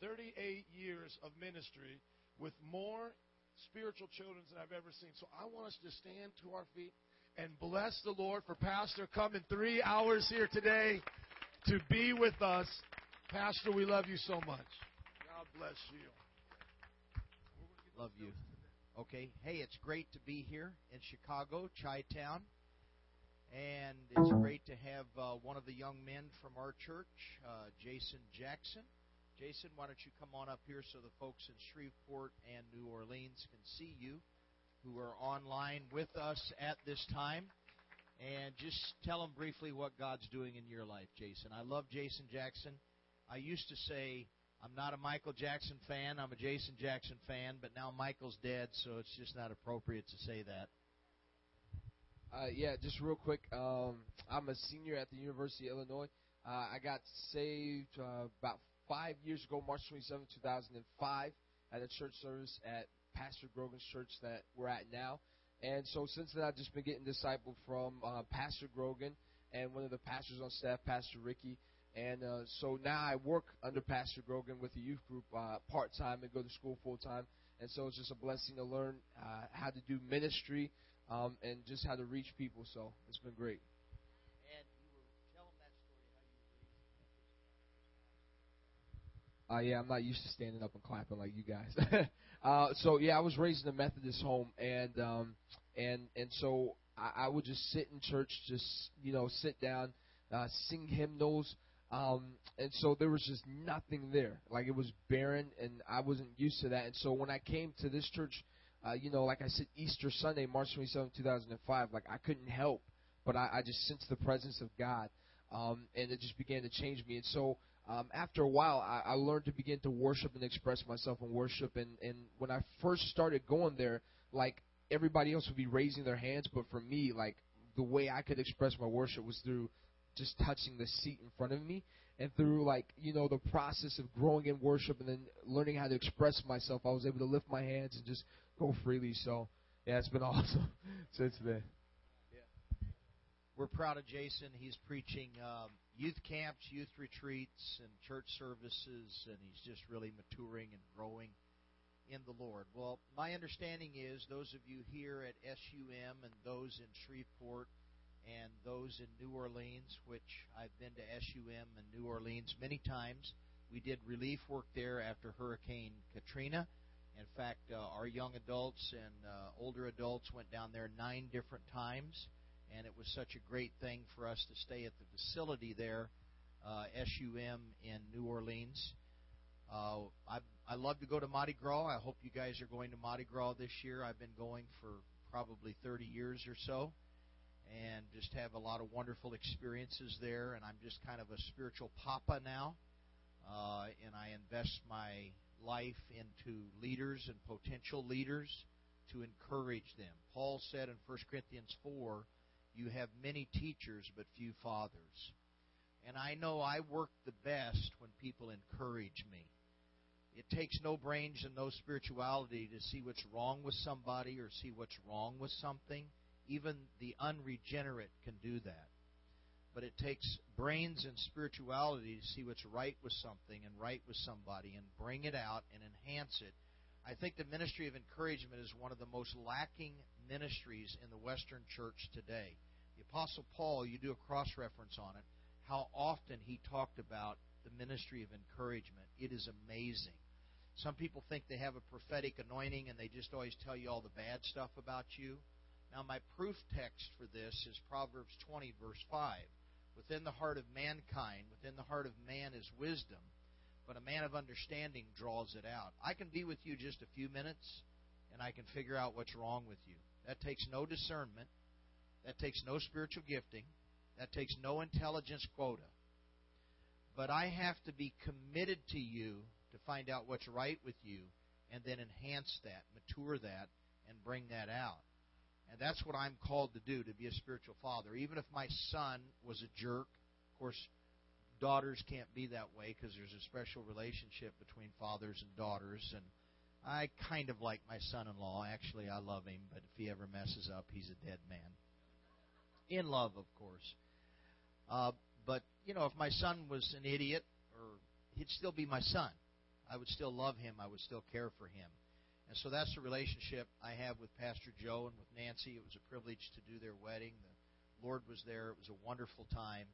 38 years of ministry with more spiritual children than I've ever seen. So I want us to stand to our feet and bless the Lord for Pastor coming three hours here today to be with us. Pastor, we love you so much. God bless you. Love you. Okay. Hey, it's great to be here in Chicago, Chi Town. And it's great to have uh, one of the young men from our church, uh, Jason Jackson. Jason, why don't you come on up here so the folks in Shreveport and New Orleans can see you who are online with us at this time. And just tell them briefly what God's doing in your life, Jason. I love Jason Jackson. I used to say, I'm not a Michael Jackson fan, I'm a Jason Jackson fan, but now Michael's dead, so it's just not appropriate to say that. Uh, yeah, just real quick. Um, I'm a senior at the University of Illinois. Uh, I got saved uh, about five years ago, March 27, 2005, at a church service at Pastor Grogan's church that we're at now. And so since then, I've just been getting discipled from uh, Pastor Grogan and one of the pastors on staff, Pastor Ricky. And uh, so now I work under Pastor Grogan with the youth group uh, part time and go to school full time. And so it's just a blessing to learn uh, how to do ministry um, and just how to reach people. So it's been great. Uh, yeah, I'm not used to standing up and clapping like you guys. uh, so yeah, I was raised in a Methodist home, and um, and and so I, I would just sit in church, just you know, sit down, uh, sing hymnals, um, and so there was just nothing there. Like it was barren, and I wasn't used to that. And so when I came to this church, uh, you know, like I said, Easter Sunday, March 27, 2005, like I couldn't help, but I, I just sensed the presence of God, um, and it just began to change me. And so um, after a while, I, I learned to begin to worship and express myself in worship. And, and when I first started going there, like everybody else would be raising their hands, but for me, like the way I could express my worship was through just touching the seat in front of me and through like you know the process of growing in worship and then learning how to express myself i was able to lift my hands and just go freely so yeah it's been awesome since then yeah. we're proud of Jason. He's preaching um, youth camps, youth retreats, and church services, and he's just really maturing and growing in the Lord. Well, my understanding is those of you here at SUM and those in Shreveport and those in New Orleans, which I've been to SUM and New Orleans many times. We did relief work there after Hurricane Katrina. In fact, uh, our young adults and uh, older adults went down there nine different times and it was such a great thing for us to stay at the facility there, uh, SUM in New Orleans. Uh, I I love to go to Mardi Gras. I hope you guys are going to Mardi Gras this year. I've been going for probably 30 years or so, and just have a lot of wonderful experiences there. And I'm just kind of a spiritual papa now, uh, and I invest my life into leaders and potential leaders to encourage them. Paul said in 1 Corinthians 4 you have many teachers, but few fathers. And I know I work the best when people encourage me. It takes no brains and no spirituality to see what's wrong with somebody or see what's wrong with something. Even the unregenerate can do that. But it takes brains and spirituality to see what's right with something and right with somebody and bring it out and enhance it I think the ministry of encouragement is one of the most lacking ministries in the Western church today. The Apostle Paul, you do a cross reference on it, how often he talked about the ministry of encouragement. It is amazing. Some people think they have a prophetic anointing and they just always tell you all the bad stuff about you. Now, my proof text for this is Proverbs 20, verse 5. Within the heart of mankind, within the heart of man is wisdom but a man of understanding draws it out. I can be with you just a few minutes, and I can figure out what's wrong with you. That takes no discernment. That takes no spiritual gifting. That takes no intelligence quota. But I have to be committed to you to find out what's right with you and then enhance that, mature that, and bring that out. And that's what I'm called to do, to be a spiritual father. Even if my son was a jerk, of course, daughters can't be that way because there's a special relationship between fathers and daughters and I kind of like my son-in-law. Actually, I love him, but if he ever messes up, he's a dead man. In love, of course. Uh, but you know, if my son was an idiot, or he'd still be my son. I would still love him. I would still care for him. And so that's the relationship I have with Pastor Joe and with Nancy. It was a privilege to do their wedding. The Lord was there. It was a wonderful time.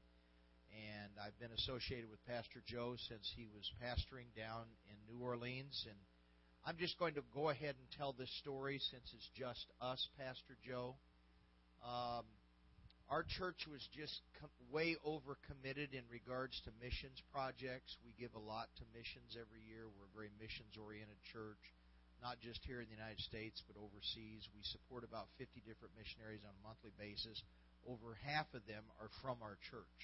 And I've been associated with Pastor Joe since he was pastoring down in New Orleans. And I'm just going to go ahead and tell this story since it's just us, Pastor Joe. Um, our church was just com- way over committed in regards to missions projects. We give a lot to missions every year. We're a very missions oriented church, not just here in the United States, but overseas. We support about 50 different missionaries on a monthly basis. Over half of them are from our church.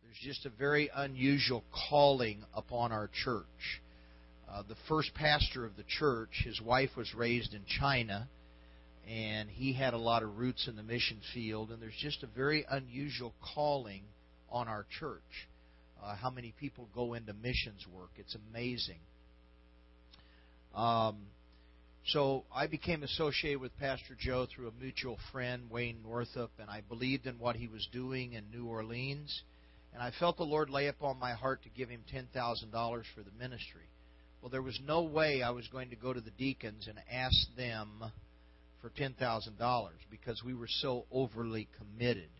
There's just a very unusual calling upon our church. Uh, the first pastor of the church, his wife was raised in China and he had a lot of roots in the mission field, and there's just a very unusual calling on our church. Uh, how many people go into missions work? It's amazing. Um, so I became associated with Pastor Joe through a mutual friend, Wayne Northup, and I believed in what he was doing in New Orleans. And I felt the Lord lay upon my heart to give him $10,000 for the ministry. Well, there was no way I was going to go to the deacons and ask them for $10,000 because we were so overly committed.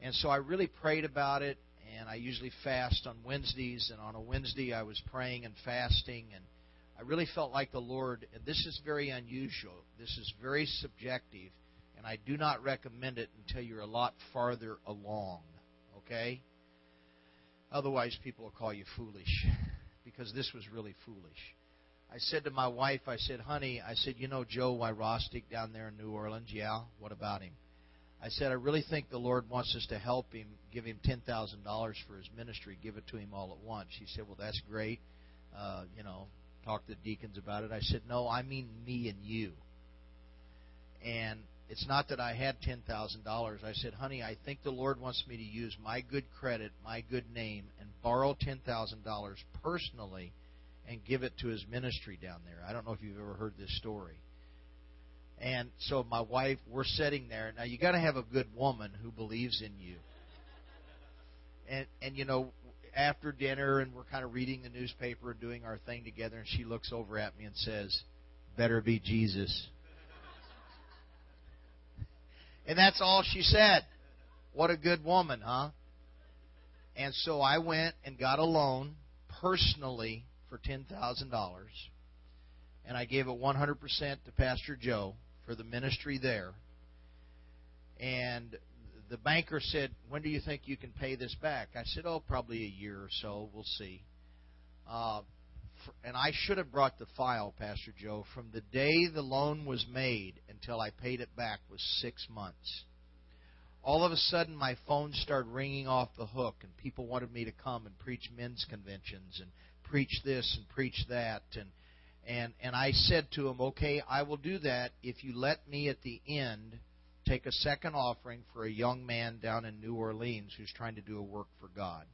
And so I really prayed about it, and I usually fast on Wednesdays, and on a Wednesday I was praying and fasting, and I really felt like the Lord, and this is very unusual, this is very subjective, and I do not recommend it until you're a lot farther along, okay? Otherwise, people will call you foolish because this was really foolish. I said to my wife, I said, honey, I said, you know Joe Wyrostic down there in New Orleans? Yeah. What about him? I said, I really think the Lord wants us to help him, give him $10,000 for his ministry, give it to him all at once. She said, well, that's great. Uh, you know, talk to the deacons about it. I said, no, I mean me and you. And it's not that I had $10,000. I said, honey, I think the Lord wants me to use my good credit, my good name, and borrow $10,000 personally and give it to his ministry down there. I don't know if you've ever heard this story. And so my wife, we're sitting there. Now you got to have a good woman who believes in you. And and you know, after dinner and we're kind of reading the newspaper and doing our thing together and she looks over at me and says, "Better be Jesus." And that's all she said. What a good woman, huh? And so I went and got a loan personally for $10,000, and I gave it 100% to Pastor Joe for the ministry there. And the banker said, When do you think you can pay this back? I said, Oh, probably a year or so. We'll see. Uh, and I should have brought the file, Pastor Joe. From the day the loan was made until I paid it back was six months. All of a sudden, my phone started ringing off the hook, and people wanted me to come and preach men's conventions and preach this and preach that and and and I said to them, "Okay, I will do that if you let me at the end take a second offering for a young man down in New Orleans who's trying to do a work for God."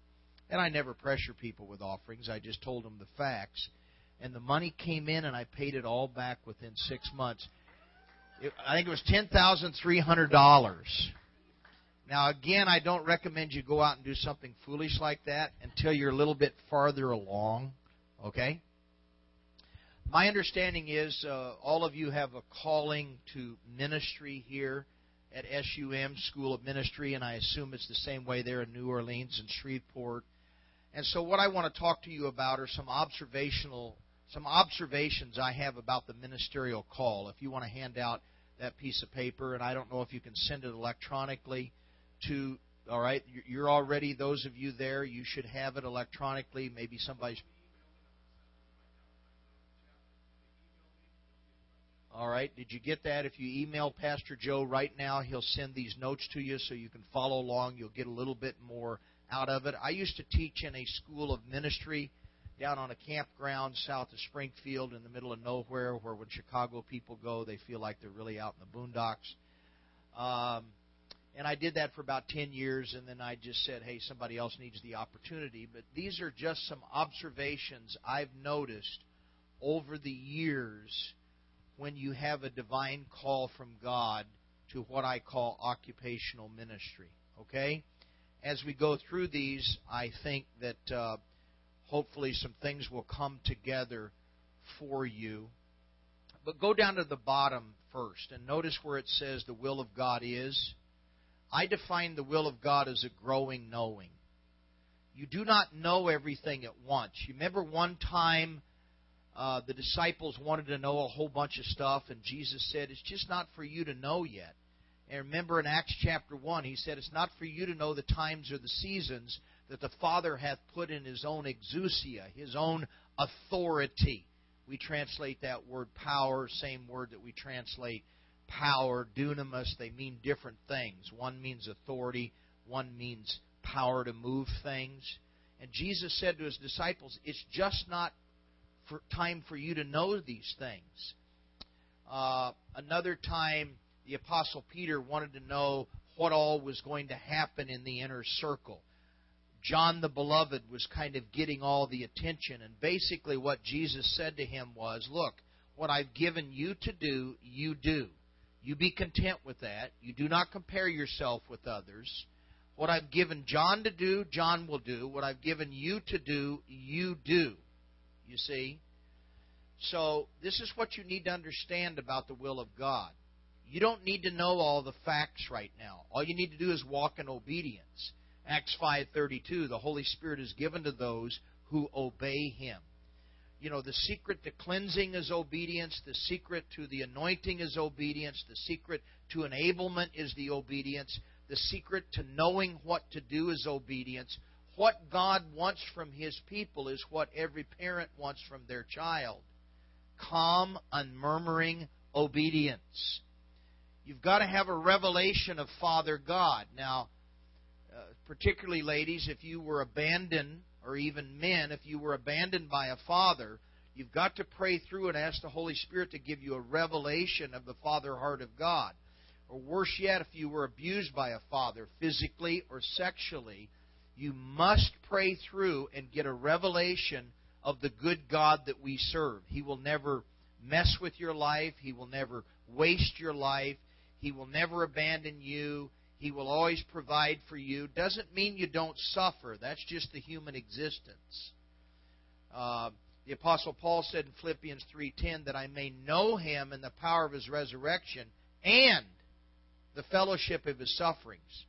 And I never pressure people with offerings. I just told them the facts. And the money came in and I paid it all back within 6 months. It, I think it was $10,300. Now, again, I don't recommend you go out and do something foolish like that until you're a little bit farther along. Okay? My understanding is uh, all of you have a calling to ministry here at SUM School of Ministry, and I assume it's the same way there in New Orleans and Shreveport. And so, what I want to talk to you about are some observational, some observations I have about the ministerial call. If you want to hand out that piece of paper, and I don't know if you can send it electronically to all right you're already those of you there you should have it electronically. Maybe somebody's all right did you get that? If you email pastor joe right now he'll send these notes to you so you can follow along. You'll get a little bit more out of it i used to teach in a school of ministry down on a campground south of springfield in the middle of nowhere where when chicago people go they feel like they're really out in the boondocks um, and I did that for about 10 years, and then I just said, hey, somebody else needs the opportunity. But these are just some observations I've noticed over the years when you have a divine call from God to what I call occupational ministry. Okay? As we go through these, I think that uh, hopefully some things will come together for you. But go down to the bottom first and notice where it says the will of God is. I define the will of God as a growing knowing. You do not know everything at once. You remember one time uh, the disciples wanted to know a whole bunch of stuff, and Jesus said, It's just not for you to know yet. And remember in Acts chapter 1, he said, It's not for you to know the times or the seasons that the Father hath put in his own exousia, his own authority. We translate that word power, same word that we translate power, dunamis. They mean different things. One means authority, one means power to move things. And Jesus said to his disciples, It's just not for time for you to know these things. Uh, another time, the Apostle Peter wanted to know what all was going to happen in the inner circle. John the Beloved was kind of getting all the attention. And basically, what Jesus said to him was, Look, what I've given you to do, you do. You be content with that. You do not compare yourself with others. What I've given John to do, John will do. What I've given you to do, you do. You see? So, this is what you need to understand about the will of God. You don't need to know all the facts right now. All you need to do is walk in obedience. Acts 5:32, the Holy Spirit is given to those who obey him. You know, the secret to cleansing is obedience, the secret to the anointing is obedience, the secret to enablement is the obedience, the secret to knowing what to do is obedience. What God wants from his people is what every parent wants from their child. Calm, unmurmuring obedience. You've got to have a revelation of Father God. Now, uh, particularly ladies, if you were abandoned, or even men, if you were abandoned by a father, you've got to pray through and ask the Holy Spirit to give you a revelation of the Father heart of God. Or worse yet, if you were abused by a father, physically or sexually, you must pray through and get a revelation of the good God that we serve. He will never mess with your life, He will never waste your life, He will never abandon you. He will always provide for you. Doesn't mean you don't suffer. That's just the human existence. Uh, the apostle Paul said in Philippians 3:10 that I may know him in the power of his resurrection and the fellowship of his sufferings.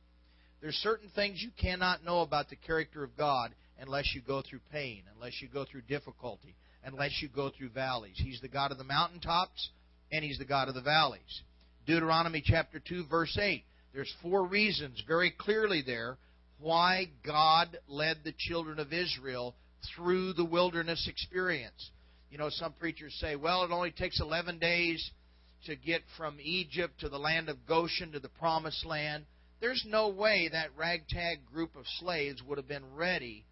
There's certain things you cannot know about the character of God unless you go through pain, unless you go through difficulty, unless you go through valleys. He's the God of the mountaintops and he's the God of the valleys. Deuteronomy chapter 2 verse 8 there's four reasons very clearly there why God led the children of Israel through the wilderness experience. You know, some preachers say, well, it only takes 11 days to get from Egypt to the land of Goshen to the promised land. There's no way that ragtag group of slaves would have been ready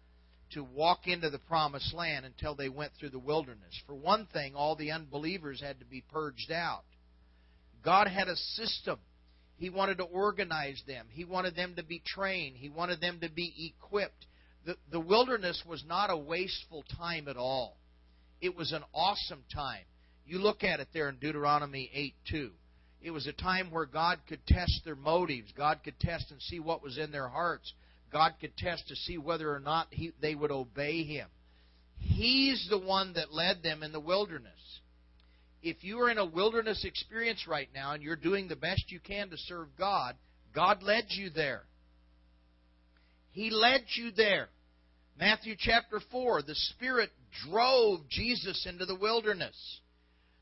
to walk into the promised land until they went through the wilderness. For one thing, all the unbelievers had to be purged out. God had a system he wanted to organize them. He wanted them to be trained. He wanted them to be equipped. The, the wilderness was not a wasteful time at all. It was an awesome time. You look at it there in Deuteronomy 8 2. It was a time where God could test their motives. God could test and see what was in their hearts. God could test to see whether or not he, they would obey Him. He's the one that led them in the wilderness if you are in a wilderness experience right now and you're doing the best you can to serve God, God led you there. He led you there. Matthew chapter 4, the Spirit drove Jesus into the wilderness.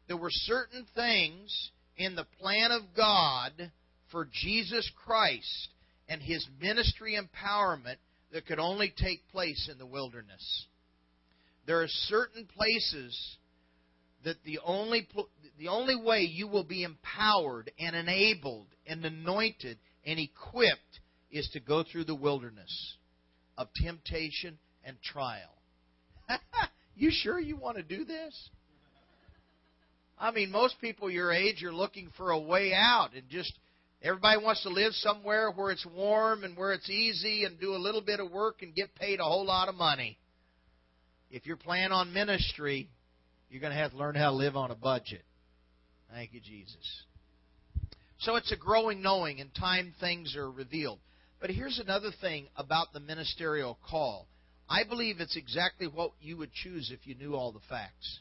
There were certain things in the plan of God for Jesus Christ and his ministry empowerment that could only take place in the wilderness. There are certain places that the only the only way you will be empowered and enabled and anointed and equipped is to go through the wilderness of temptation and trial. you sure you want to do this? I mean, most people your age are looking for a way out and just everybody wants to live somewhere where it's warm and where it's easy and do a little bit of work and get paid a whole lot of money. If you're planning on ministry, you're going to have to learn how to live on a budget. Thank you, Jesus. So it's a growing knowing, and time things are revealed. But here's another thing about the ministerial call I believe it's exactly what you would choose if you knew all the facts.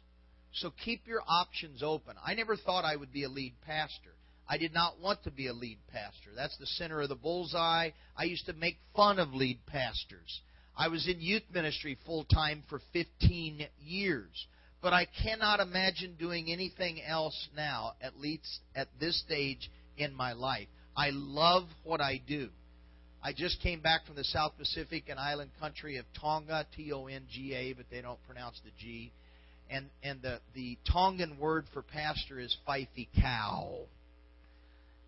So keep your options open. I never thought I would be a lead pastor. I did not want to be a lead pastor. That's the center of the bullseye. I used to make fun of lead pastors. I was in youth ministry full time for 15 years. But I cannot imagine doing anything else now, at least at this stage in my life. I love what I do. I just came back from the South Pacific and island country of Tonga, T O N G A, but they don't pronounce the G. And and the the Tongan word for pastor is Fifi cow.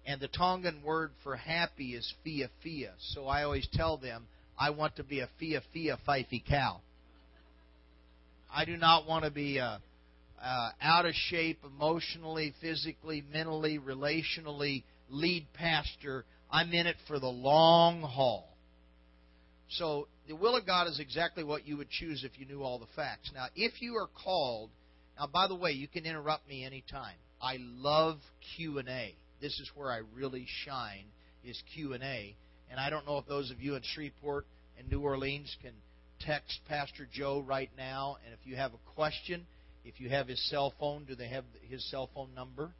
And the Tongan word for happy is Fia Fia. So I always tell them I want to be a Fia Fia Fifi cow. I do not want to be a, uh, out of shape emotionally, physically, mentally, relationally lead pastor. I'm in it for the long haul. So the will of God is exactly what you would choose if you knew all the facts. Now, if you are called, now by the way, you can interrupt me anytime. I love Q and A. This is where I really shine is Q and A. And I don't know if those of you in Shreveport and New Orleans can text Pastor Joe right now. And if you have a question, if you have his cell phone, do they have his cell phone number?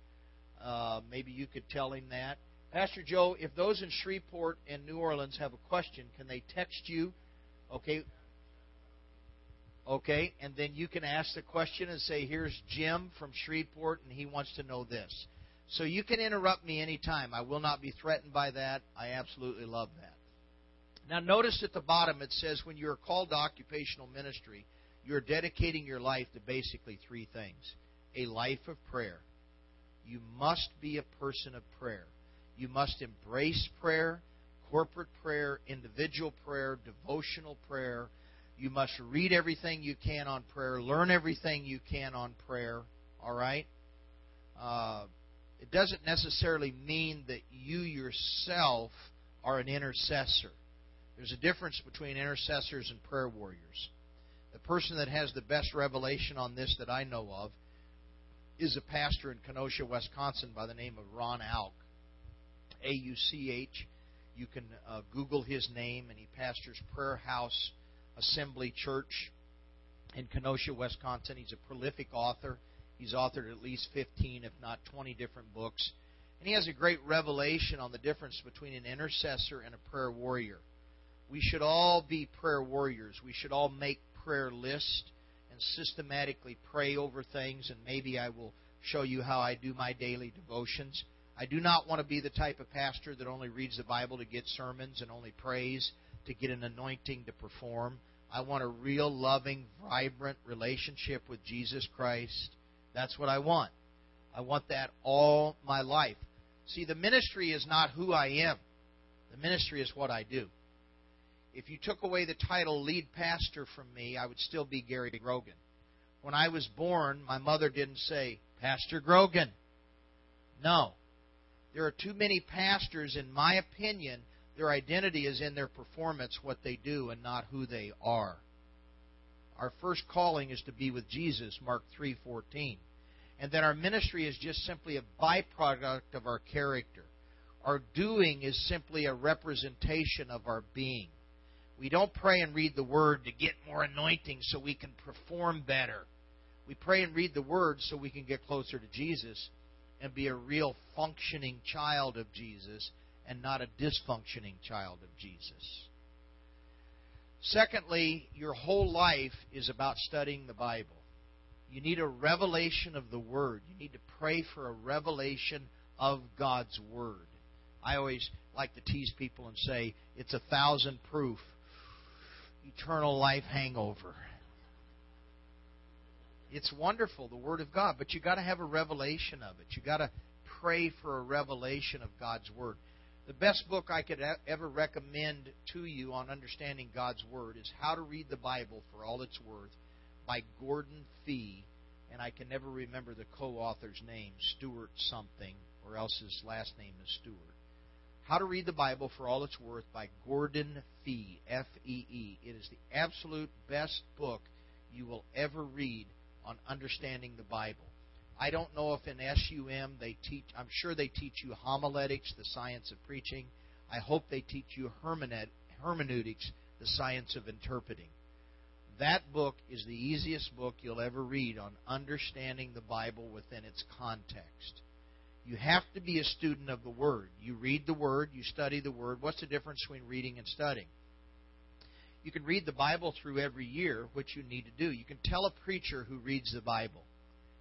Uh, maybe you could tell him that. Pastor Joe, if those in Shreveport and New Orleans have a question, can they text you? Okay. Okay, and then you can ask the question and say, Here's Jim from Shreveport, and he wants to know this. So you can interrupt me anytime. I will not be threatened by that. I absolutely love that. Now, notice at the bottom it says when you're called to occupational ministry, you're dedicating your life to basically three things a life of prayer. You must be a person of prayer. You must embrace prayer, corporate prayer, individual prayer, devotional prayer. You must read everything you can on prayer, learn everything you can on prayer. All right? Uh, it doesn't necessarily mean that you yourself are an intercessor. There's a difference between intercessors and prayer warriors. The person that has the best revelation on this that I know of is a pastor in Kenosha, Wisconsin by the name of Ron Auch. A U C H. You can uh, Google his name, and he pastors Prayer House Assembly Church in Kenosha, Wisconsin. He's a prolific author. He's authored at least 15, if not 20 different books. And he has a great revelation on the difference between an intercessor and a prayer warrior. We should all be prayer warriors. We should all make prayer lists and systematically pray over things, and maybe I will show you how I do my daily devotions. I do not want to be the type of pastor that only reads the Bible to get sermons and only prays to get an anointing to perform. I want a real, loving, vibrant relationship with Jesus Christ. That's what I want. I want that all my life. See, the ministry is not who I am, the ministry is what I do if you took away the title lead pastor from me, I would still be Gary Grogan. When I was born, my mother didn't say, Pastor Grogan. No. There are too many pastors, in my opinion, their identity is in their performance, what they do, and not who they are. Our first calling is to be with Jesus, Mark 3:14. And then our ministry is just simply a byproduct of our character. Our doing is simply a representation of our being. We don't pray and read the Word to get more anointing so we can perform better. We pray and read the Word so we can get closer to Jesus and be a real functioning child of Jesus and not a dysfunctioning child of Jesus. Secondly, your whole life is about studying the Bible. You need a revelation of the Word. You need to pray for a revelation of God's Word. I always like to tease people and say it's a thousand proof eternal life hangover. It's wonderful, the Word of God, but you've got to have a revelation of it. You've got to pray for a revelation of God's Word. The best book I could ever recommend to you on understanding God's Word is How to Read the Bible for All It's Worth by Gordon Fee, and I can never remember the co-author's name, Stuart something, or else his last name is Stuart. How to Read the Bible for All It's Worth by Gordon Fee, F E E. It is the absolute best book you will ever read on understanding the Bible. I don't know if in SUM they teach, I'm sure they teach you homiletics, the science of preaching. I hope they teach you hermeneutics, the science of interpreting. that book is the easiest book you'll ever read on understanding the Bible within its context. You have to be a student of the Word. You read the Word, you study the Word. What's the difference between reading and studying? You can read the Bible through every year, which you need to do. You can tell a preacher who reads the Bible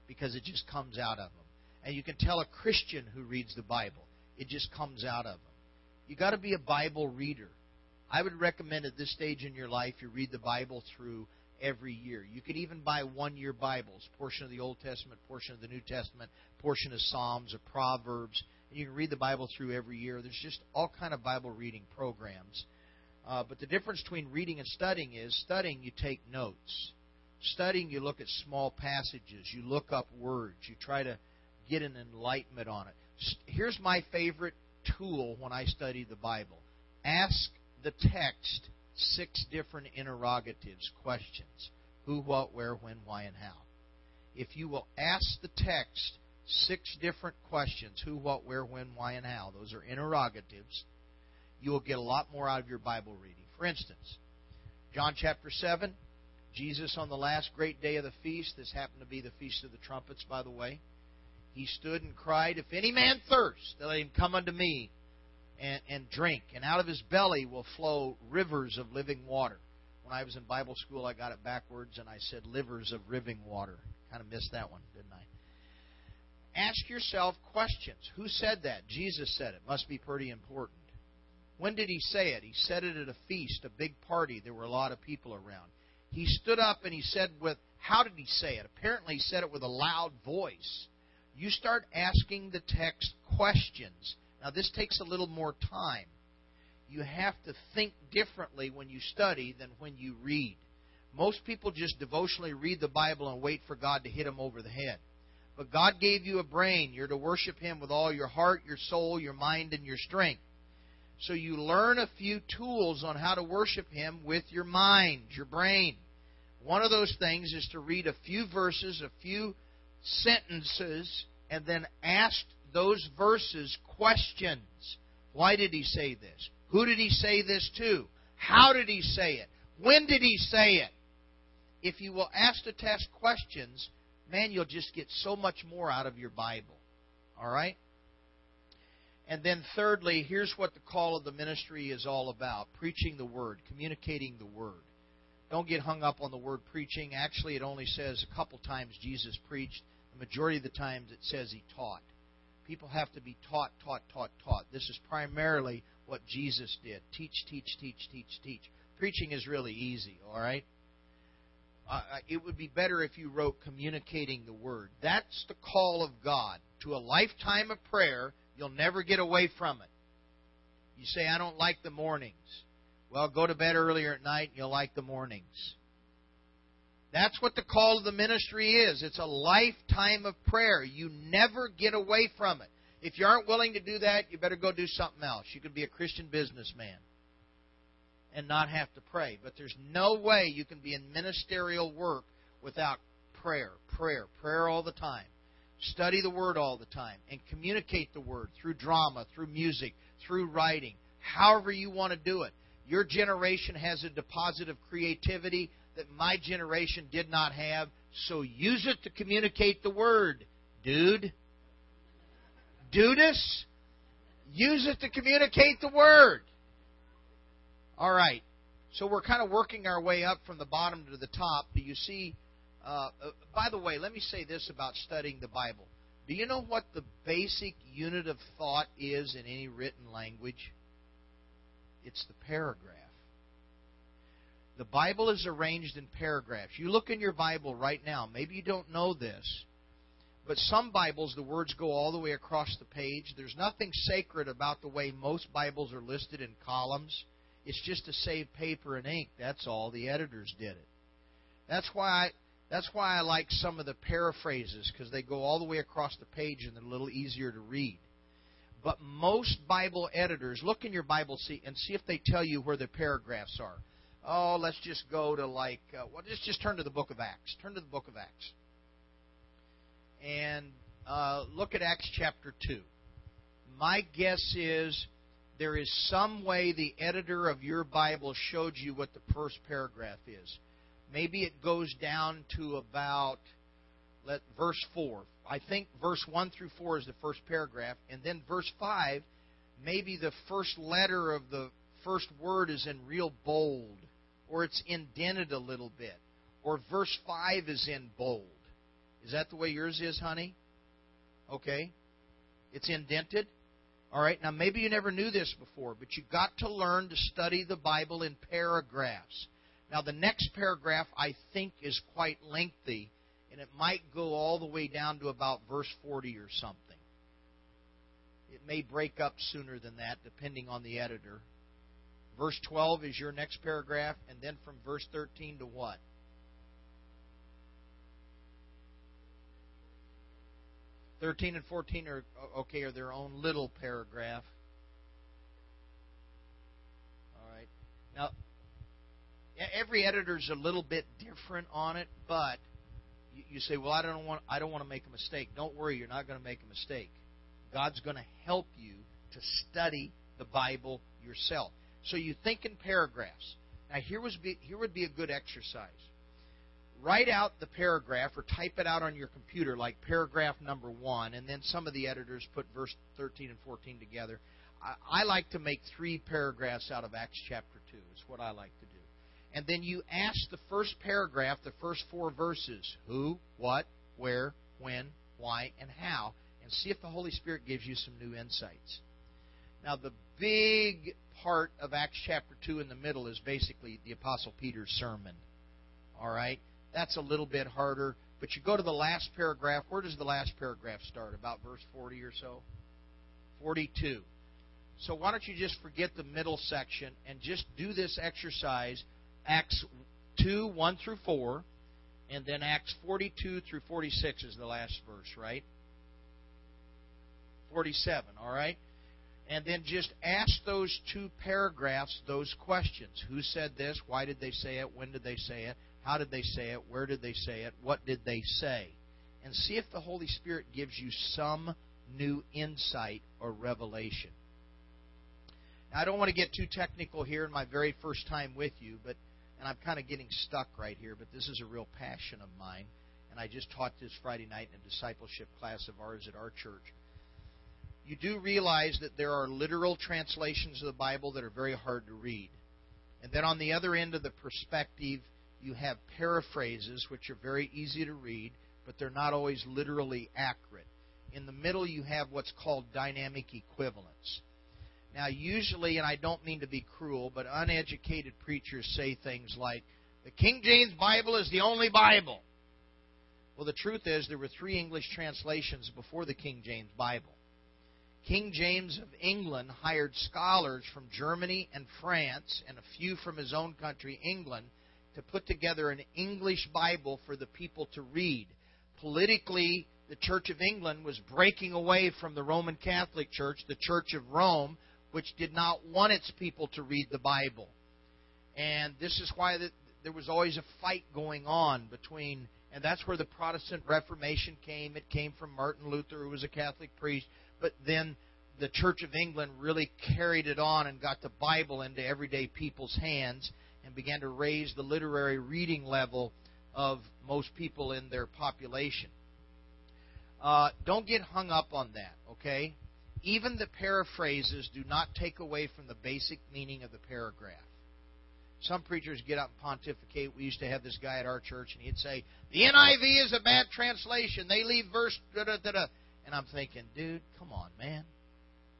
because it just comes out of them. And you can tell a Christian who reads the Bible. It just comes out of them. You've got to be a Bible reader. I would recommend at this stage in your life you read the Bible through every year. You could even buy one year Bibles, portion of the Old Testament, portion of the New Testament, portion of Psalms or Proverbs. And you can read the Bible through every year. There's just all kind of Bible reading programs. Uh, but the difference between reading and studying is studying you take notes. Studying you look at small passages, you look up words, you try to get an enlightenment on it. Here's my favorite tool when I study the Bible. Ask the text six different interrogatives, questions who, what, where, when, why, and how. If you will ask the text six different questions who, what, where, when, why, and how those are interrogatives you will get a lot more out of your Bible reading. For instance, John chapter 7, Jesus on the last great day of the feast, this happened to be the Feast of the Trumpets, by the way, he stood and cried, If any man thirst, let him come unto me and, and drink, and out of his belly will flow rivers of living water. When I was in Bible school, I got it backwards and I said livers of living water. Kind of missed that one, didn't I? Ask yourself questions. Who said that? Jesus said it. Must be pretty important. When did he say it? He said it at a feast, a big party. There were a lot of people around. He stood up and he said with how did he say it? Apparently he said it with a loud voice. You start asking the text questions. Now this takes a little more time. You have to think differently when you study than when you read. Most people just devotionally read the Bible and wait for God to hit them over the head. But God gave you a brain. You're to worship Him with all your heart, your soul, your mind, and your strength. So you learn a few tools on how to worship Him with your mind, your brain. One of those things is to read a few verses, a few sentences, and then ask those verses questions. Why did He say this? Who did He say this to? How did He say it? When did He say it? If you will ask the test questions, man, you'll just get so much more out of your Bible. All right? And then, thirdly, here's what the call of the ministry is all about preaching the Word, communicating the Word. Don't get hung up on the word preaching. Actually, it only says a couple times Jesus preached. The majority of the times it says he taught. People have to be taught, taught, taught, taught. This is primarily what Jesus did teach, teach, teach, teach, teach. Preaching is really easy, all right? Uh, it would be better if you wrote communicating the word. That's the call of God to a lifetime of prayer You'll never get away from it. You say, I don't like the mornings. Well, go to bed earlier at night and you'll like the mornings. That's what the call of the ministry is. It's a lifetime of prayer. You never get away from it. If you aren't willing to do that, you better go do something else. You could be a Christian businessman and not have to pray. But there's no way you can be in ministerial work without prayer, prayer, prayer all the time. Study the Word all the time and communicate the Word through drama, through music, through writing, however you want to do it. Your generation has a deposit of creativity that my generation did not have, so use it to communicate the Word, dude. Dudus, use it to communicate the Word. All right. So we're kind of working our way up from the bottom to the top. Do you see uh, uh, by the way, let me say this about studying the Bible. Do you know what the basic unit of thought is in any written language? It's the paragraph. The Bible is arranged in paragraphs. You look in your Bible right now. Maybe you don't know this, but some Bibles, the words go all the way across the page. There's nothing sacred about the way most Bibles are listed in columns. It's just to save paper and ink. That's all. The editors did it. That's why I, that's why I like some of the paraphrases because they go all the way across the page and they're a little easier to read. But most Bible editors look in your Bible see and see if they tell you where the paragraphs are. Oh, let's just go to like uh, well, just just turn to the book of Acts. Turn to the book of Acts, and uh, look at Acts chapter two. My guess is there is some way the editor of your Bible showed you what the first paragraph is maybe it goes down to about let verse 4. I think verse 1 through 4 is the first paragraph, and then verse 5, maybe the first letter of the first word is in real bold, or it's indented a little bit, or verse 5 is in bold. Is that the way yours is, honey? Okay. It's indented. All right. Now, maybe you never knew this before, but you've got to learn to study the Bible in paragraphs. Now, the next paragraph I think is quite lengthy, and it might go all the way down to about verse 40 or something. It may break up sooner than that, depending on the editor. Verse 12 is your next paragraph, and then from verse 13 to what? Thirteen and fourteen are okay, are their own little paragraph. All right. Now, every editor's a little bit different on it, but you say, "Well, I don't want I don't want to make a mistake." Don't worry, you're not going to make a mistake. God's going to help you to study the Bible yourself. So you think in paragraphs. Now here was be, here would be a good exercise. Write out the paragraph or type it out on your computer like paragraph number 1 and then some of the editors put verse 13 and 14 together. I, I like to make 3 paragraphs out of Acts chapter 2. Is what I like to do and then you ask the first paragraph, the first four verses who, what, where, when, why, and how, and see if the Holy Spirit gives you some new insights. Now, the big part of Acts chapter 2 in the middle is basically the Apostle Peter's sermon. All right? That's a little bit harder. But you go to the last paragraph. Where does the last paragraph start? About verse 40 or so? 42. So why don't you just forget the middle section and just do this exercise Acts 2, 1 through 4, and then Acts 42 through 46 is the last verse, right? 47, all right? And then just ask those two paragraphs those questions. Who said this? Why did they say it? When did they say it? How did they say it? Where did they say it? What did they say? And see if the Holy Spirit gives you some new insight or revelation. Now, I don't want to get too technical here in my very first time with you, but and I'm kind of getting stuck right here, but this is a real passion of mine. And I just taught this Friday night in a discipleship class of ours at our church. You do realize that there are literal translations of the Bible that are very hard to read. And then on the other end of the perspective, you have paraphrases, which are very easy to read, but they're not always literally accurate. In the middle, you have what's called dynamic equivalence. Now, usually, and I don't mean to be cruel, but uneducated preachers say things like, the King James Bible is the only Bible. Well, the truth is, there were three English translations before the King James Bible. King James of England hired scholars from Germany and France and a few from his own country, England, to put together an English Bible for the people to read. Politically, the Church of England was breaking away from the Roman Catholic Church, the Church of Rome, which did not want its people to read the Bible. And this is why the, there was always a fight going on between, and that's where the Protestant Reformation came. It came from Martin Luther, who was a Catholic priest, but then the Church of England really carried it on and got the Bible into everyday people's hands and began to raise the literary reading level of most people in their population. Uh, don't get hung up on that, okay? even the paraphrases do not take away from the basic meaning of the paragraph. Some preachers get up and pontificate. We used to have this guy at our church, and he'd say, The NIV is a bad translation. They leave verse da da da da. And I'm thinking, dude, come on, man.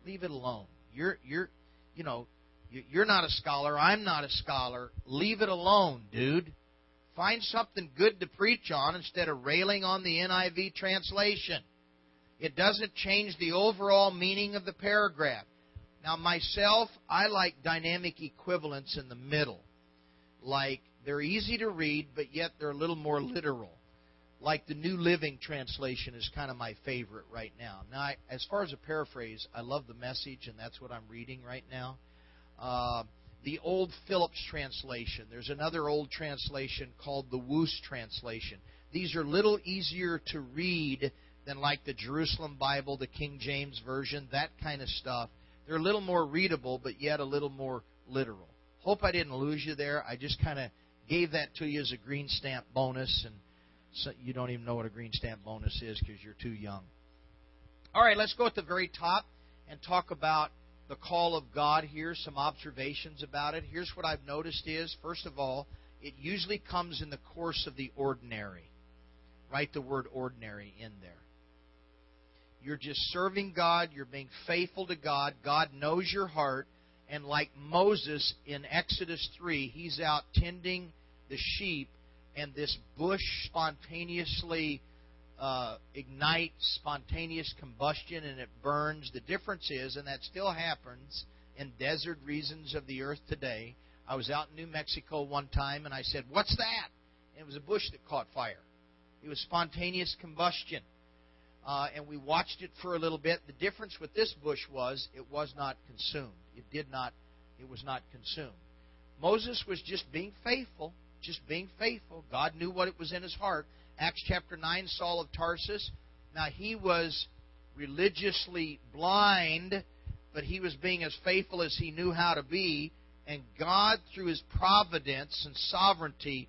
Leave it alone. You're you're you know, you're not a scholar. I'm not a scholar. Leave it alone, dude. Find something good to preach on instead of railing on the NIV translation. It doesn't change the overall meaning of the paragraph. Now, myself, I like dynamic equivalence in the middle. Like, they're easy to read, but yet they're a little more literal. Like the New Living Translation is kind of my favorite right now. Now, I, as far as a paraphrase, I love the message, and that's what I'm reading right now. Uh, the Old Phillips Translation. There's another old translation called the Wuest Translation. These are little easier to read than like the Jerusalem Bible, the King James Version, that kind of stuff. They're a little more readable, but yet a little more literal. Hope I didn't lose you there. I just kind of gave that to you as a green stamp bonus, and so you don't even know what a green stamp bonus is because you're too young. All right, let's go at the very top and talk about the call of God here, some observations about it. Here's what I've noticed is, first of all, it usually comes in the course of the ordinary. Write the word ordinary in there. You're just serving God, you're being faithful to God, God knows your heart, and like Moses in Exodus 3, he's out tending the sheep, and this bush spontaneously uh, ignites spontaneous combustion and it burns. The difference is, and that still happens in desert regions of the earth today. I was out in New Mexico one time and I said, What's that? And it was a bush that caught fire. It was spontaneous combustion. Uh, and we watched it for a little bit. The difference with this bush was it was not consumed. It did not. It was not consumed. Moses was just being faithful, just being faithful. God knew what it was in his heart. Acts chapter 9, Saul of Tarsus. Now, he was religiously blind, but he was being as faithful as he knew how to be. And God, through his providence and sovereignty,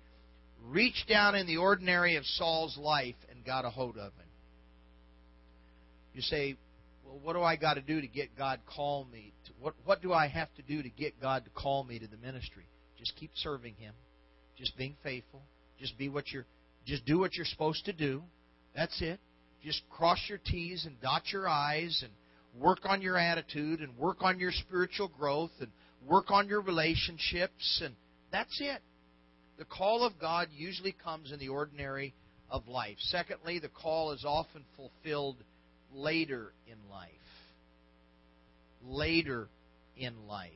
reached down in the ordinary of Saul's life and got a hold of him. You say, well, what do I got to do to get God call me? To, what what do I have to do to get God to call me to the ministry? Just keep serving Him, just being faithful, just be what you're just do what you're supposed to do. That's it. Just cross your T's and dot your I's and work on your attitude and work on your spiritual growth and work on your relationships and that's it. The call of God usually comes in the ordinary of life. Secondly, the call is often fulfilled later in life. Later in life.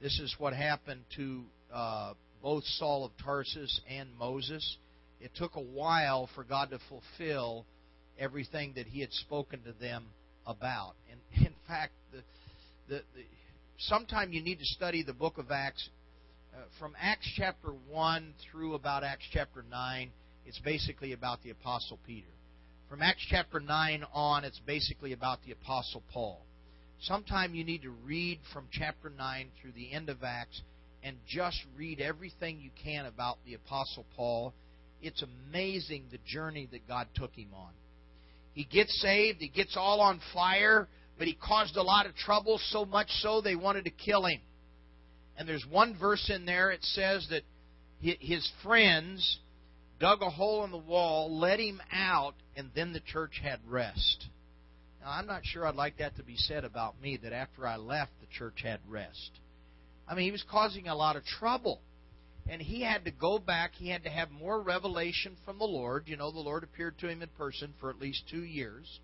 This is what happened to uh, both Saul of Tarsus and Moses it took a while for God to fulfill everything that He had spoken to them about. And in fact, the, the, the sometime you need to study the book of Acts. Uh, from Acts chapter 1 through about Acts chapter 9, it's basically about the Apostle Peter. From Acts chapter 9 on, it's basically about the Apostle Paul. Sometime you need to read from chapter 9 through the end of Acts and just read everything you can about the Apostle Paul it's amazing the journey that God took him on. He gets saved, he gets all on fire, but he caused a lot of trouble, so much so they wanted to kill him. And there's one verse in there, it says that his friends dug a hole in the wall, let him out, and then the church had rest. Now, I'm not sure I'd like that to be said about me, that after I left, the church had rest. I mean, he was causing a lot of trouble and he had to go back. He had to have more revelation from the Lord. You know, the Lord appeared to him in person for at least two years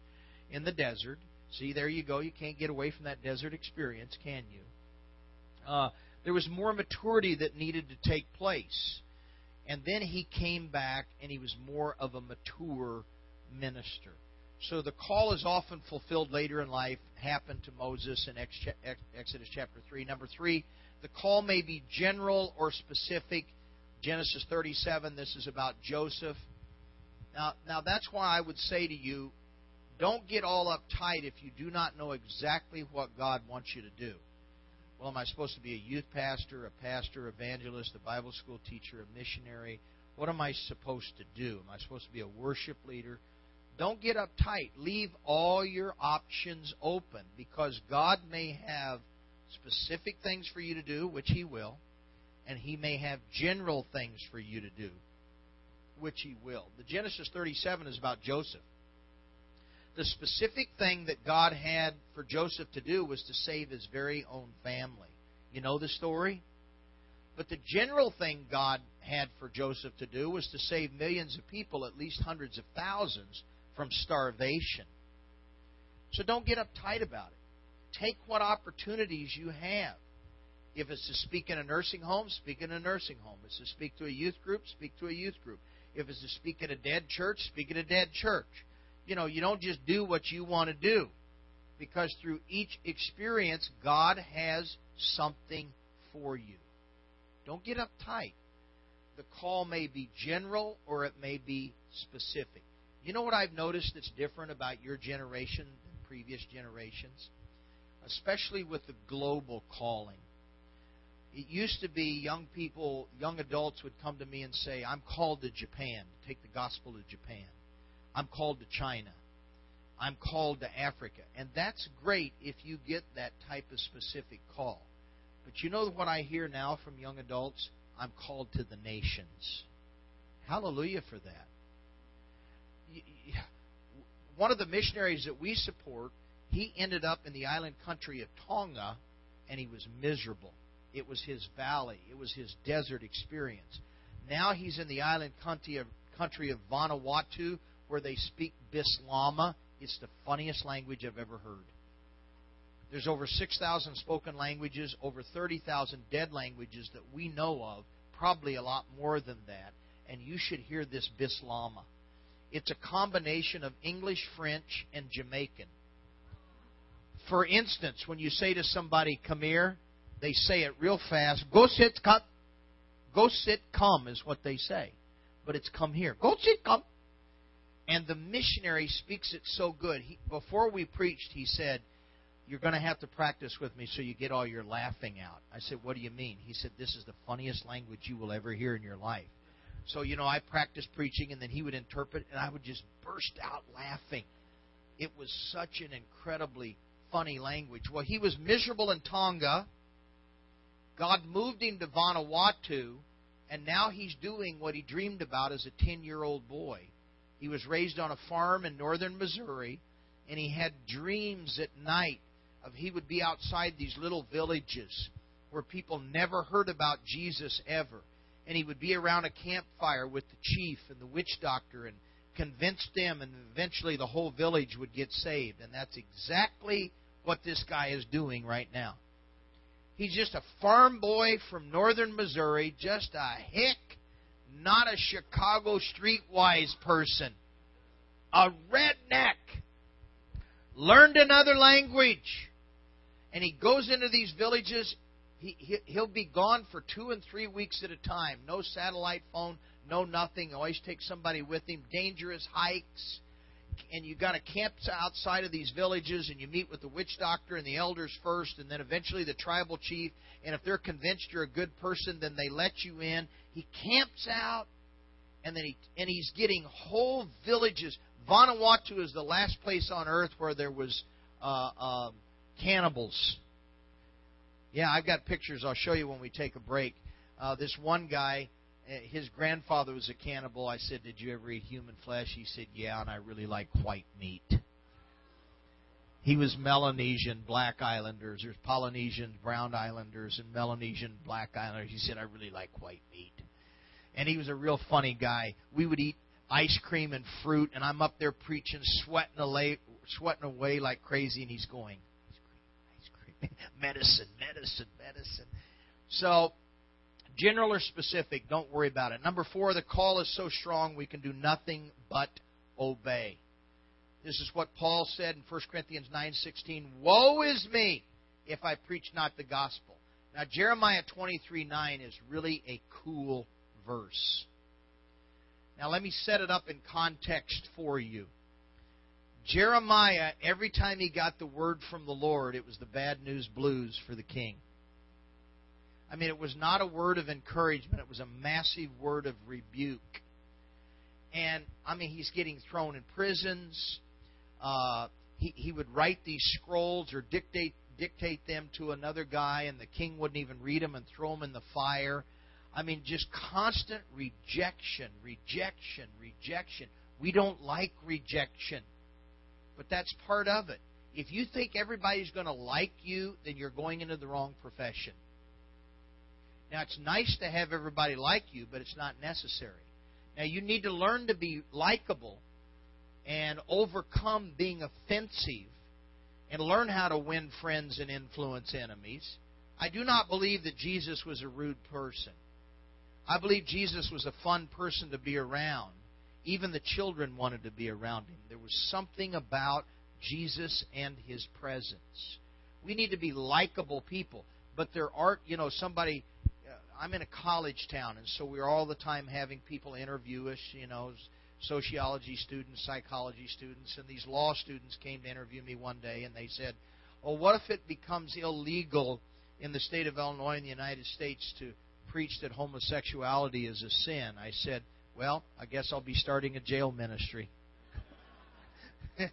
in the desert. See, there you go. You can't get away from that desert experience, can you? Uh, there was more maturity that needed to take place. And then he came back and he was more of a mature minister. So the call is often fulfilled later in life, happened to Moses in Exodus chapter 3. Number 3, the call may be general or specific. Genesis 37, this is about Joseph. Now, now that's why I would say to you, don't get all uptight if you do not know exactly what God wants you to do. Well, am I supposed to be a youth pastor, a pastor, evangelist, a Bible school teacher, a missionary? What am I supposed to do? Am I supposed to be a worship leader? Don't get uptight. Leave all your options open because God may have specific things for you to do, which He will, and He may have general things for you to do, which He will. The Genesis 37 is about Joseph. The specific thing that God had for Joseph to do was to save his very own family. You know the story? But the general thing God had for Joseph to do was to save millions of people, at least hundreds of thousands, from starvation. So don't get uptight about it. Take what opportunities you have. If it's to speak in a nursing home, speak in a nursing home. If it's to speak to a youth group, speak to a youth group. If it's to speak at a dead church, speak at a dead church. You know, you don't just do what you want to do. Because through each experience, God has something for you. Don't get uptight. The call may be general or it may be specific. You know what I've noticed that's different about your generation than previous generations? Especially with the global calling. It used to be young people, young adults would come to me and say, I'm called to Japan, to take the gospel to Japan. I'm called to China. I'm called to Africa. And that's great if you get that type of specific call. But you know what I hear now from young adults? I'm called to the nations. Hallelujah for that. One of the missionaries that we support, he ended up in the island country of Tonga and he was miserable. It was his valley, it was his desert experience. Now he's in the island country of, country of Vanuatu where they speak Bislama. It's the funniest language I've ever heard. There's over 6,000 spoken languages, over 30,000 dead languages that we know of, probably a lot more than that. And you should hear this Bislama. It's a combination of English, French, and Jamaican. For instance, when you say to somebody, come here, they say it real fast. Go sit, come. Go sit, come is what they say. But it's come here. Go sit, come. And the missionary speaks it so good. He, before we preached, he said, You're going to have to practice with me so you get all your laughing out. I said, What do you mean? He said, This is the funniest language you will ever hear in your life. So, you know, I practiced preaching, and then he would interpret, and I would just burst out laughing. It was such an incredibly funny language. Well, he was miserable in Tonga. God moved him to Vanuatu, and now he's doing what he dreamed about as a 10 year old boy. He was raised on a farm in northern Missouri, and he had dreams at night of he would be outside these little villages where people never heard about Jesus ever. And he would be around a campfire with the chief and the witch doctor and convince them, and eventually the whole village would get saved. And that's exactly what this guy is doing right now. He's just a farm boy from northern Missouri, just a hick not a Chicago streetwise person, a redneck, learned another language, and he goes into these villages. He, he will be gone for two and three weeks at a time. No satellite phone, no nothing. Always take somebody with him. Dangerous hikes and you got to camp outside of these villages and you meet with the witch doctor and the elders first and then eventually the tribal chief and if they're convinced you're a good person then they let you in. He camps out and then he and he's getting whole villages. Vanuatu is the last place on earth where there was uh, uh, cannibals. Yeah I've got pictures. I'll show you when we take a break. Uh, this one guy Uh, his grandfather was a cannibal. I said, Did you ever eat human flesh? He said, Yeah, and I really like white meat. He was Melanesian, black islanders. There's Polynesian, brown islanders, and Melanesian, black islanders. He said, I really like white meat. And he was a real funny guy. We would eat ice cream and fruit, and I'm up there preaching, sweating away, sweating away like crazy, and he's going, ice cream, ice cream, medicine, medicine, medicine. So General or specific, don't worry about it. Number four, the call is so strong we can do nothing but obey. This is what Paul said in 1 Corinthians 9:16, "Woe is me if I preach not the gospel." Now Jeremiah 23:9 is really a cool verse. Now let me set it up in context for you. Jeremiah, every time he got the word from the Lord, it was the bad news blues for the king. I mean, it was not a word of encouragement, it was a massive word of rebuke. And, I mean, he's getting thrown in prisons. Uh, he, he would write these scrolls or dictate dictate them to another guy, and the king wouldn't even read them and throw them in the fire. I mean, just constant rejection, rejection, rejection. We don't like rejection, but that's part of it. If you think everybody's going to like you, then you're going into the wrong profession. Now, it's nice to have everybody like you, but it's not necessary. Now, you need to learn to be likable and overcome being offensive and learn how to win friends and influence enemies. I do not believe that Jesus was a rude person. I believe Jesus was a fun person to be around. Even the children wanted to be around him. There was something about Jesus and his presence. We need to be likable people. But there are, you know, somebody I'm in a college town, and so we're all the time having people interview us, you know, sociology students, psychology students, and these law students came to interview me one day, and they said, "Well, what if it becomes illegal in the state of Illinois in the United States to preach that homosexuality is a sin, I said, Well, I guess I'll be starting a jail ministry.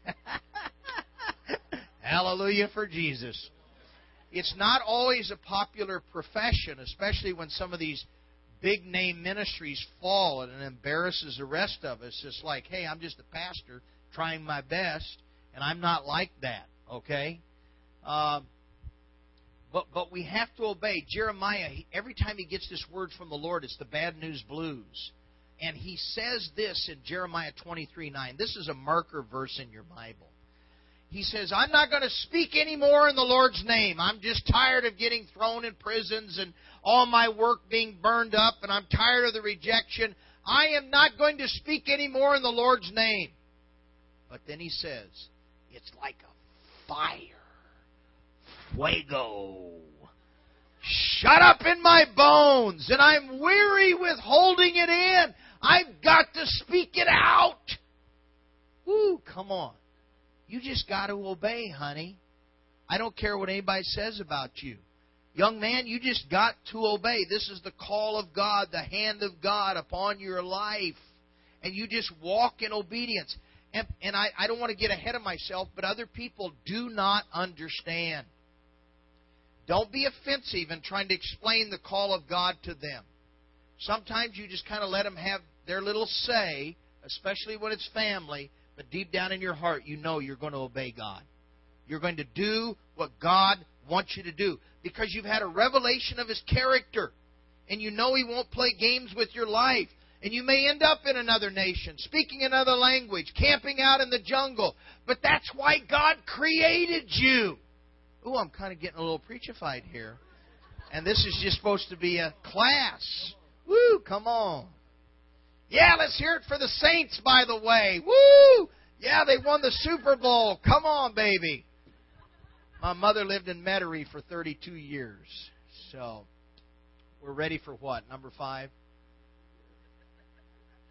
Hallelujah for Jesus. It's not always a popular profession, especially when some of these big name ministries fall and it embarrasses the rest of us. It's like, hey, I'm just a pastor trying my best, and I'm not like that, okay? Um, but but we have to obey. Jeremiah, every time he gets this word from the Lord, it's the bad news blues. And he says this in Jeremiah 23 9. This is a marker verse in your Bible. He says, I'm not going to speak anymore in the Lord's name. I'm just tired of getting thrown in prisons and all my work being burned up, and I'm tired of the rejection. I am not going to speak anymore in the Lord's name. But then he says, It's like a fire. Fuego. Shut up in my bones, and I'm weary with holding it in. I've got to speak it out. Woo, come on. You just got to obey, honey. I don't care what anybody says about you. Young man, you just got to obey. This is the call of God, the hand of God upon your life. And you just walk in obedience. And, and I, I don't want to get ahead of myself, but other people do not understand. Don't be offensive in trying to explain the call of God to them. Sometimes you just kind of let them have their little say, especially when it's family, but deep down in your heart, you know you're going to obey God. You're going to do what God wants you to do because you've had a revelation of His character. And you know He won't play games with your life. And you may end up in another nation, speaking another language, camping out in the jungle. But that's why God created you. Ooh, I'm kind of getting a little preachified here. And this is just supposed to be a class. Woo, come on. Yeah, let's hear it for the Saints, by the way. Woo! Yeah, they won the Super Bowl. Come on, baby. My mother lived in Metairie for 32 years. So, we're ready for what? Number five?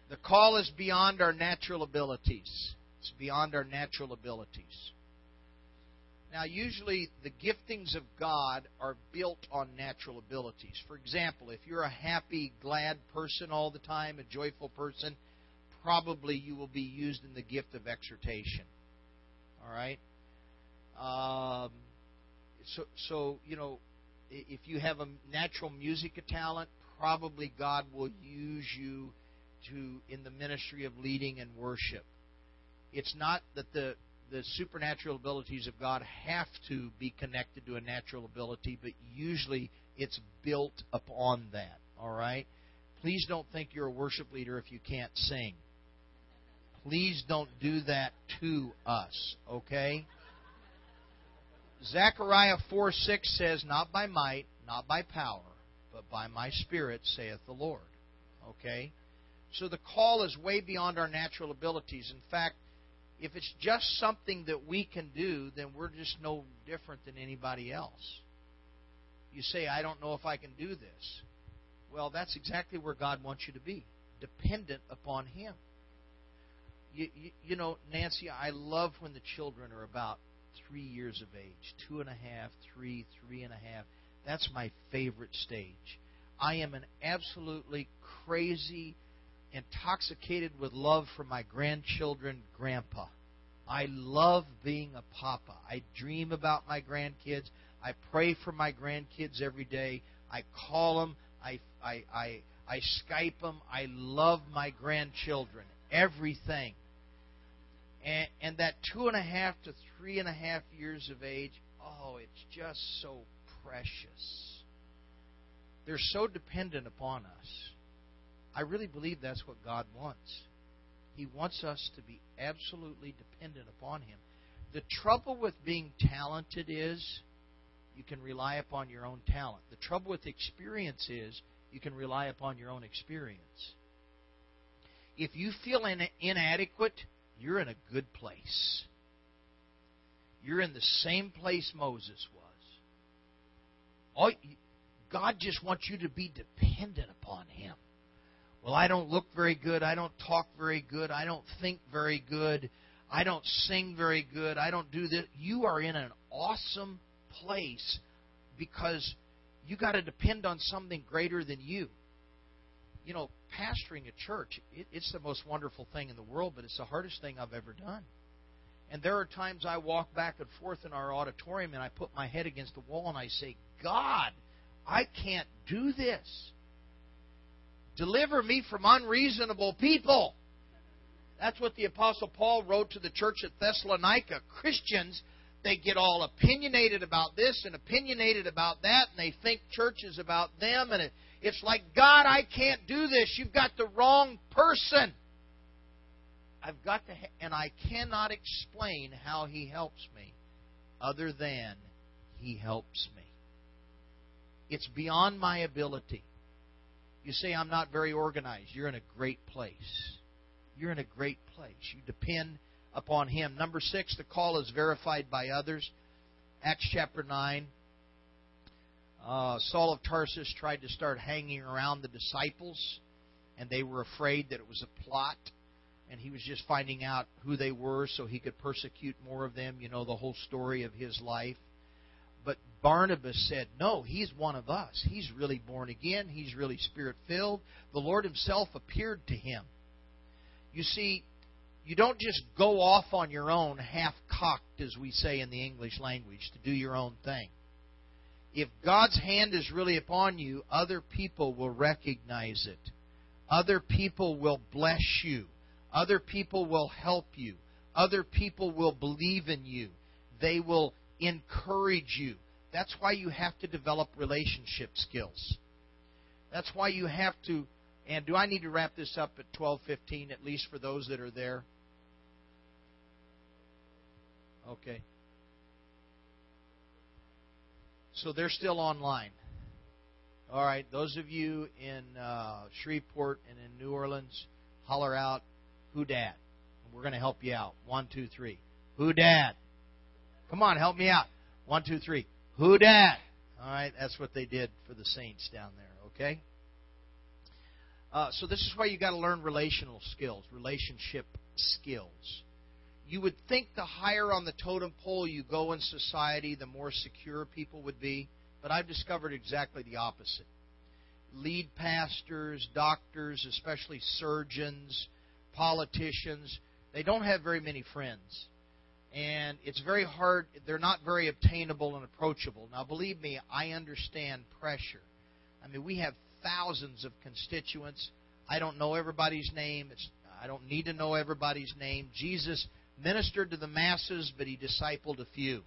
The call is beyond our natural abilities. It's beyond our natural abilities. Now, usually the giftings of God are built on natural abilities. For example, if you're a happy, glad person all the time, a joyful person, probably you will be used in the gift of exhortation. All right? Um, so, so, you know, if you have a natural music talent, probably God will use you to in the ministry of leading and worship. It's not that the the supernatural abilities of God have to be connected to a natural ability, but usually it's built upon that. All right? Please don't think you're a worship leader if you can't sing. Please don't do that to us, okay? Zechariah 4 6 says, Not by might, not by power, but by my Spirit, saith the Lord. Okay? So the call is way beyond our natural abilities. In fact, if it's just something that we can do, then we're just no different than anybody else. You say, I don't know if I can do this. Well, that's exactly where God wants you to be dependent upon Him. You, you, you know, Nancy, I love when the children are about three years of age two and a half, three, three and a half. That's my favorite stage. I am an absolutely crazy intoxicated with love for my grandchildren, grandpa. I love being a papa. I dream about my grandkids. I pray for my grandkids every day. I call them. I, I, I, I Skype them. I love my grandchildren. Everything. And, and that two and a half to three and a half years of age, oh, it's just so precious. They're so dependent upon us. I really believe that's what God wants. He wants us to be absolutely dependent upon Him. The trouble with being talented is you can rely upon your own talent. The trouble with experience is you can rely upon your own experience. If you feel in, inadequate, you're in a good place. You're in the same place Moses was. All, God just wants you to be dependent upon Him. Well, I don't look very good. I don't talk very good. I don't think very good. I don't sing very good. I don't do this. You are in an awesome place because You got to depend on something greater than you. You know, pastoring a church, it, it's the most wonderful thing in the world, but it's the hardest thing I've ever done. And there are times I walk back and forth in our auditorium and I put my head against the wall and I say, God, I can't do this. Deliver me from unreasonable people. That's what the Apostle Paul wrote to the church at Thessalonica. Christians, they get all opinionated about this and opinionated about that, and they think church is about them, and it's like, God, I can't do this. You've got the wrong person. I've got to, and I cannot explain how He helps me other than He helps me. It's beyond my ability. You say, I'm not very organized. You're in a great place. You're in a great place. You depend upon Him. Number six, the call is verified by others. Acts chapter 9. Uh, Saul of Tarsus tried to start hanging around the disciples, and they were afraid that it was a plot and he was just finding out who they were so he could persecute more of them. You know the whole story of his life. But Barnabas said, No, he's one of us. He's really born again. He's really spirit filled. The Lord himself appeared to him. You see, you don't just go off on your own, half cocked, as we say in the English language, to do your own thing. If God's hand is really upon you, other people will recognize it. Other people will bless you. Other people will help you. Other people will believe in you. They will encourage you. That's why you have to develop relationship skills. That's why you have to and do I need to wrap this up at 12:15 at least for those that are there? Okay. So they're still online. All right, those of you in uh, Shreveport and in New Orleans, holler out who dad? we're going to help you out. One, two, three. Who dad? Come on, help me out. One, two, three. Who dad? All right, that's what they did for the saints down there, okay? Uh, so this is why you got to learn relational skills, relationship skills. You would think the higher on the totem pole you go in society, the more secure people would be, but I've discovered exactly the opposite. Lead pastors, doctors, especially surgeons, politicians, they don't have very many friends. And it's very hard, they're not very obtainable and approachable. Now, believe me, I understand pressure. I mean, we have thousands of constituents. I don't know everybody's name. It's, I don't need to know everybody's name. Jesus ministered to the masses, but he discipled a few.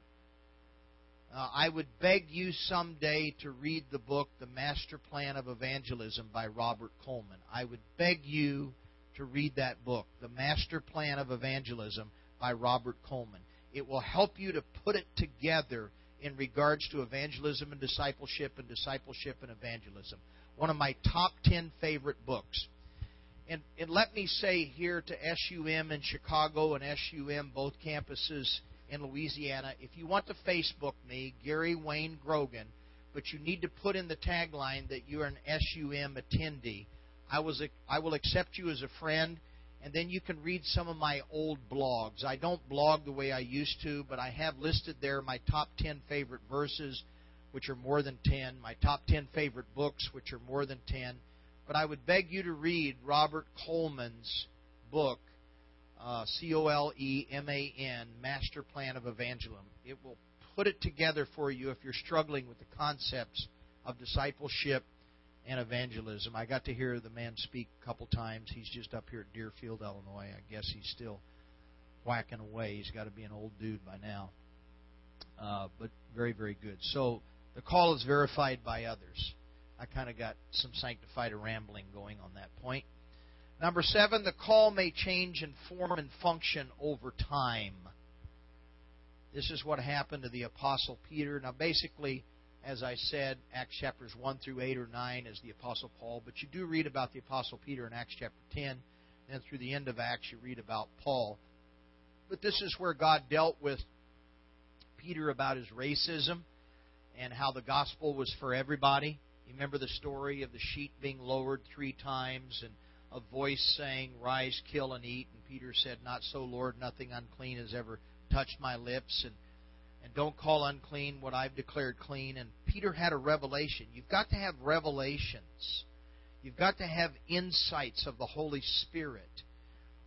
Uh, I would beg you someday to read the book, The Master Plan of Evangelism by Robert Coleman. I would beg you to read that book, The Master Plan of Evangelism by Robert Coleman. It will help you to put it together in regards to evangelism and discipleship and discipleship and evangelism. One of my top 10 favorite books. And, and let me say here to SUM in Chicago and SUM, both campuses in Louisiana, if you want to Facebook me, Gary Wayne Grogan, but you need to put in the tagline that you're an SUM attendee I was I will accept you as a friend, and then you can read some of my old blogs. I don't blog the way I used to, but I have listed there my top 10 favorite verses, which are more than 10, my top 10 favorite books, which are more than 10. But I would beg you to read Robert Coleman's book, uh, C O L E M A N, Master Plan of Evangelism. It will put it together for you if you're struggling with the concepts of discipleship and evangelism. I got to hear the man speak a couple times. He's just up here at Deerfield, Illinois. I guess he's still whacking away. He's got to be an old dude by now. Uh, but very, very good. So the call is verified by others. I kind of got some sanctified rambling going on that point. Number seven, the call may change in form and function over time. This is what happened to the Apostle Peter. Now, basically, as I said, Acts chapters 1 through 8 or 9 as the Apostle Paul, but you do read about the Apostle Peter in Acts chapter 10, and through the end of Acts you read about Paul. But this is where God dealt with Peter about his racism and how the gospel was for everybody. You remember the story of the sheet being lowered three times and a voice saying, Rise, kill, and eat. And Peter said, Not so, Lord, nothing unclean has ever touched my lips. And and Don't call unclean what I've declared clean. And Peter had a revelation. You've got to have revelations. You've got to have insights of the Holy Spirit,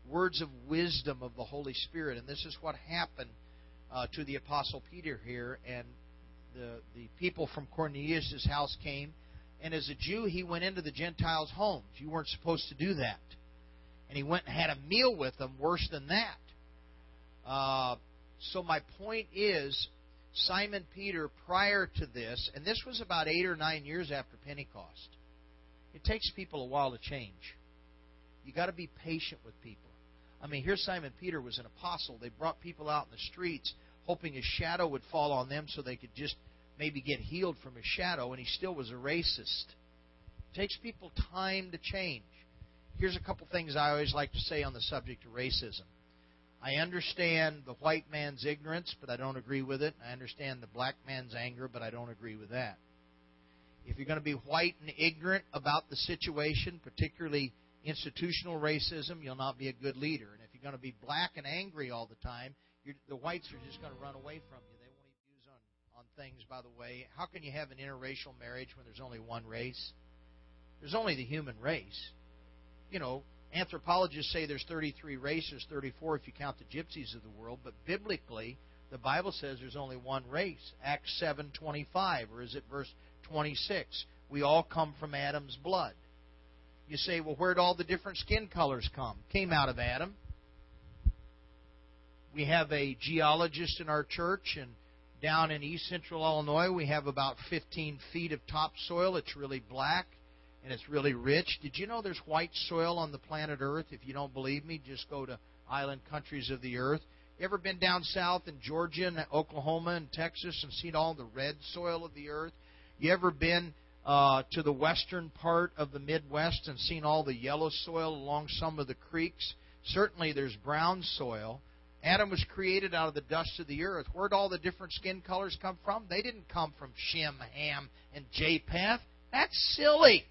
words of wisdom of the Holy Spirit. And this is what happened uh, to the Apostle Peter here. And the, the people from Cornelius' house came. And as a Jew, he went into the Gentiles' homes. You weren't supposed to do that. And he went and had a meal with them, worse than that. Uh, so my point is, Simon Peter, prior to this, and this was about eight or nine years after Pentecost, it takes people a while to change. You got to be patient with people. I mean, here Simon Peter was an apostle. They brought people out in the streets hoping a shadow would fall on them so they could just maybe get healed from his shadow, and he still was a racist. It takes people time to change. Here's a couple things I always like to say on the subject of racism. I understand the white man's ignorance, but I don't agree with it. I understand the black man's anger, but I don't agree with that. If you're going to be white and ignorant about the situation, particularly institutional racism, you'll not be a good leader. And if you're going to be black and angry all the time, the whites are just going to run away from you. They won't even use on, on things, by the way. How can you have an interracial marriage when there's only one race? There's only the human race. You know, anthropologists say there's 33 races, 34 if you count the gypsies of the world, but biblically, the Bible says there's only one race. Acts 7:25, or is it verse 26? We all come from Adam's blood. You say, well, where'd all the different skin colors come? Came out of Adam. We have a geologist in our church, and down in east central Illinois, we have about 15 feet of topsoil. It's really black and it's really rich. Did you know there's white soil on the planet Earth? If you don't believe me, just go to island countries of the earth. You ever been down south in Georgia and Oklahoma and Texas and seen all the red soil of the earth? You ever been uh, to the western part of the Midwest and seen all the yellow soil along some of the creeks? Certainly there's brown soil. Adam was created out of the dust of the earth. Where'd all the different skin colors come from? They didn't come from Shem, Ham, and Japheth. That's silly.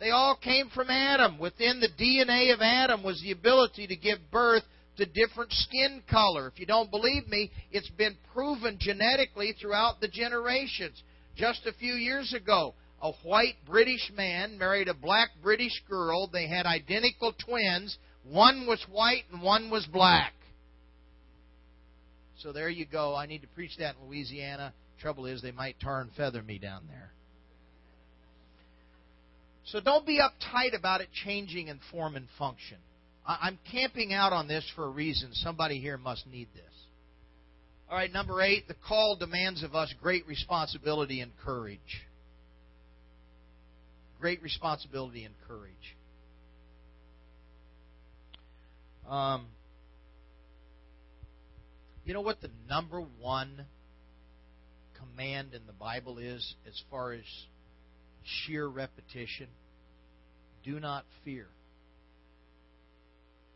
They all came from Adam. Within the DNA of Adam was the ability to give birth to different skin color. If you don't believe me, it's been proven genetically throughout the generations. Just a few years ago, a white British man married a black British girl. They had identical twins. One was white and one was black. So there you go. I need to preach that in Louisiana. Trouble is, they might tar and feather me down there. So don't be uptight about it changing in form and function. I'm camping out on this for a reason. Somebody here must need this. All right, number eight, the call demands of us great responsibility and courage. Great responsibility and courage. Um, you know what the number one command in the Bible is as far as sheer repetition. Do not fear.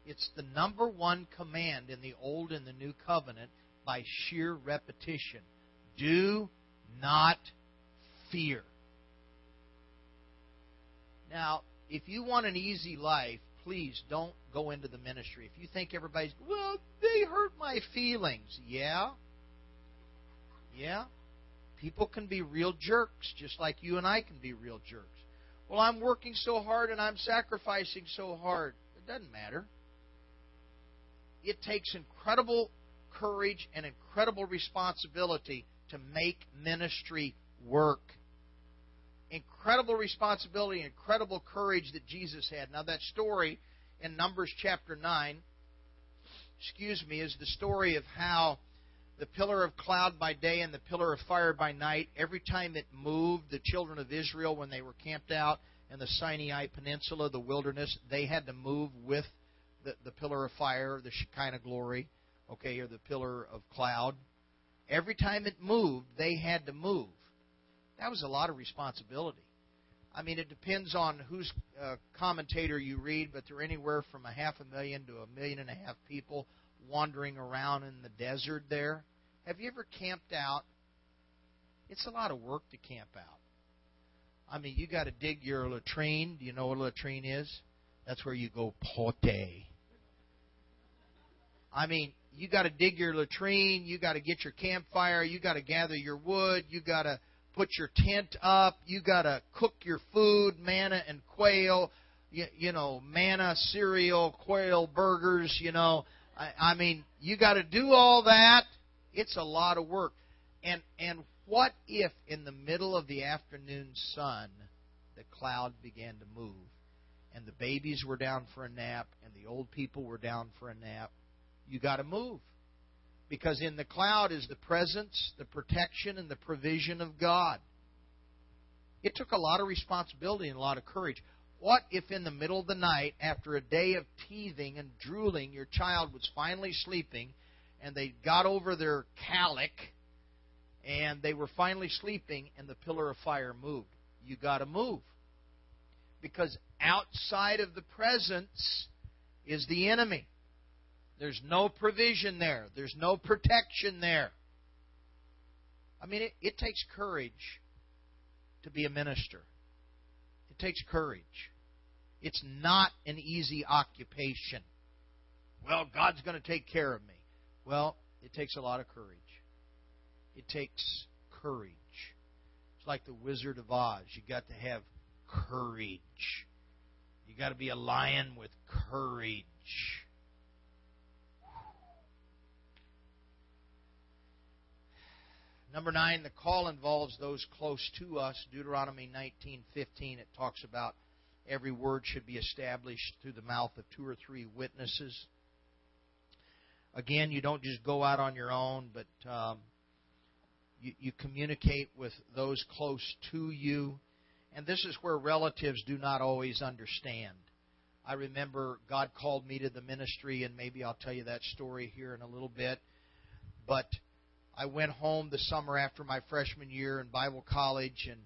It's the number one command in the Old and the New Covenant by sheer repetition. Do not fear. Now, if you want an easy life, please don't go into the ministry. If you think everybody's, well, they hurt my feelings. Yeah? Yeah? People can be real jerks, just like you and I can be real jerks. Well, I'm working so hard and I'm sacrificing so hard. It doesn't matter. It takes incredible courage and incredible responsibility to make ministry work. Incredible responsibility, incredible courage that Jesus had. Now, that story in Numbers chapter 9, excuse me, is the story of how the pillar of cloud by day and the pillar of fire by night, every time it moved, the children of Israel, when they were camped out in the Sinai Peninsula, the wilderness, they had to move with the, the pillar of fire, the Shekinah glory, okay, or the pillar of cloud. Every time it moved, they had to move. That was a lot of responsibility. I mean, it depends on whose uh, commentator you read, but there are anywhere from a half a million to a million and a half people wandering around in the desert there. Have you ever camped out? It's a lot of work to camp out. I mean, you got to dig your latrine. Do you know what a latrine is? That's where you go pote. I mean, you got to dig your latrine, you got to get your campfire, you got to gather your wood, you got to put your tent up, you got to cook your food, manna and quail, you, you know, manna, cereal, quail, burgers, you know. I, I mean, you got to do all that. It's a lot of work. And and what if in the middle of the afternoon sun the cloud began to move and the babies were down for a nap and the old people were down for a nap? You got to move. Because in the cloud is the presence, the protection, and the provision of God. It took a lot of responsibility and a lot of courage. What if in the middle of the night, after a day of teething and drooling, your child was finally sleeping and they got over their colic and they were finally sleeping and the pillar of fire moved? You got to move. Because outside of the presence is the enemy. There's no provision there. There's no protection there. I mean, it, it takes courage to be a minister. It takes courage. It's not an easy occupation. Well, God's going to take care of me. Well, it takes a lot of courage. It takes courage. It's like the Wizard of Oz. You got to have courage. You got to be a lion with courage. Number nine, the call involves those close to us. Deuteronomy 19:15 it talks about every word should be established through the mouth of two or three witnesses. Again, you don't just go out on your own, but um, you, you communicate with those close to you. And this is where relatives do not always understand. I remember God called me to the ministry, and maybe I'll tell you that story here in a little bit. But I went home the summer after my freshman year in Bible college, and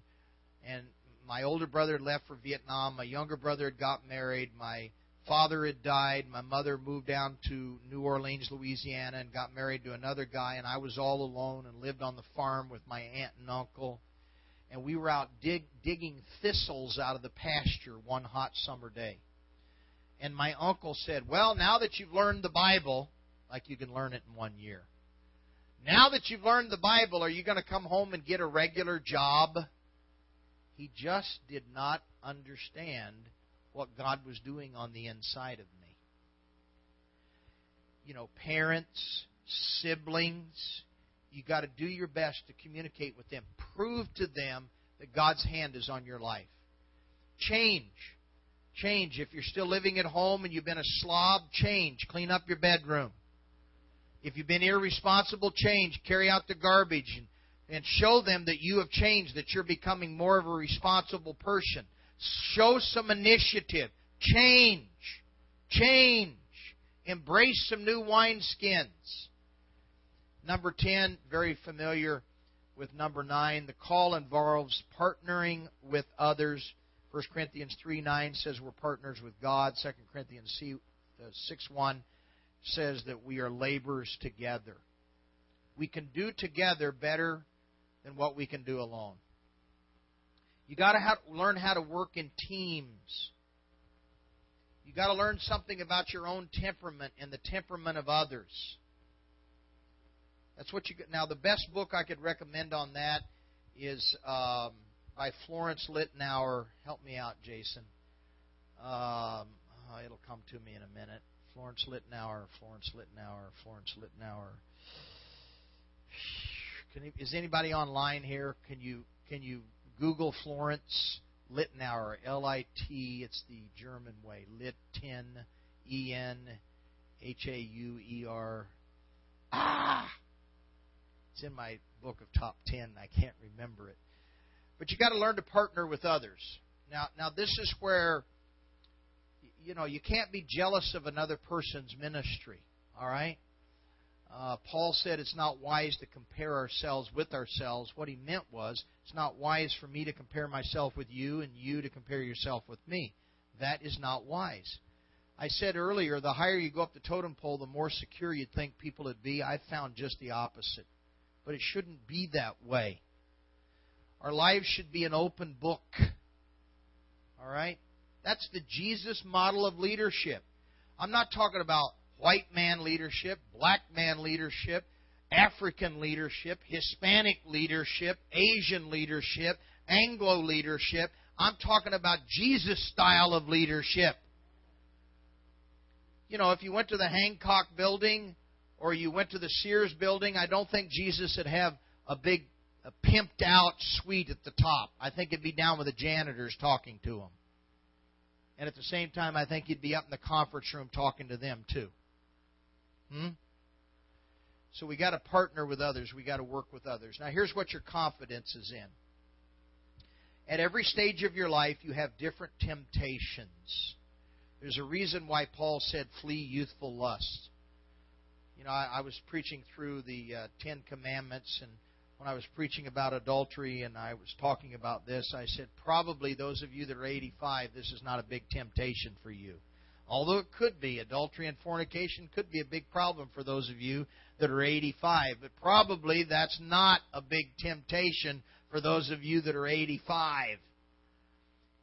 and my older brother left for Vietnam. My younger brother had got married. My father had died. My mother moved down to New Orleans, Louisiana, and got married to another guy. And I was all alone and lived on the farm with my aunt and uncle. And we were out dig, digging thistles out of the pasture one hot summer day. And my uncle said, Well, now that you've learned the Bible, like you can learn it in one year, now that you've learned the Bible, are you going to come home and get a regular job? He just did not understand what God was doing on the inside of me. You know, parents, siblings, you got to do your best to communicate with them. Prove to them that God's hand is on your life. Change. Change. If you're still living at home and you've been a slob, change. Clean up your bedroom. If you've been irresponsible, change. Carry out the garbage and, and show them that you have changed, that you're becoming more of a responsible person. Show some initiative. Change. Change. Embrace some new wineskins. Number 10, very familiar with number 9. The call involves partnering with others. 1 Corinthians 3 9 says we're partners with God. 2 Corinthians uh, 6 1 says that we are laborers together. We can do together better than what we can do alone. You got to learn how to work in teams. You got to learn something about your own temperament and the temperament of others. That's what you get. Now, the best book I could recommend on that is um, by Florence Littauer. Help me out, Jason. Um, oh, it'll come to me in a minute. Florence Littauer, Florence Littauer, Florence Littauer. Can, is anybody online here? Can you can you Google Florence Littauer? L I T. It's the German way. Lit Litten, E N, H A U E R. Ah, it's in my book of top ten. I can't remember it. But you got to learn to partner with others. Now, now this is where you know, you can't be jealous of another person's ministry. All right? Uh, Paul said it's not wise to compare ourselves with ourselves. What he meant was it's not wise for me to compare myself with you and you to compare yourself with me. That is not wise. I said earlier, the higher you go up the totem pole, the more secure you'd think people would be. I found just the opposite. But it shouldn't be that way. Our lives should be an open book. All right? That's the Jesus model of leadership. I'm not talking about white man leadership, black man leadership, African leadership, Hispanic leadership, Asian leadership, Anglo leadership. I'm talking about Jesus style of leadership. You know, if you went to the Hancock building or you went to the Sears building, I don't think Jesus would have a big a pimped out suite at the top. I think it'd be down with the janitors talking to him. And at the same time, I think he'd be up in the conference room talking to them too. Hmm? So we got to partner with others. We got to work with others. Now, here's what your confidence is in. At every stage of your life, you have different temptations. There's a reason why Paul said, flee youthful lust. You know, I, I was preaching through the uh, Ten Commandments, and when I was preaching about adultery and I was talking about this, I said, probably those of you that are 85, this is not a big temptation for you. Although it could be, adultery and fornication could be a big problem for those of you that are 85, but probably that's not a big temptation for those of you that are 85.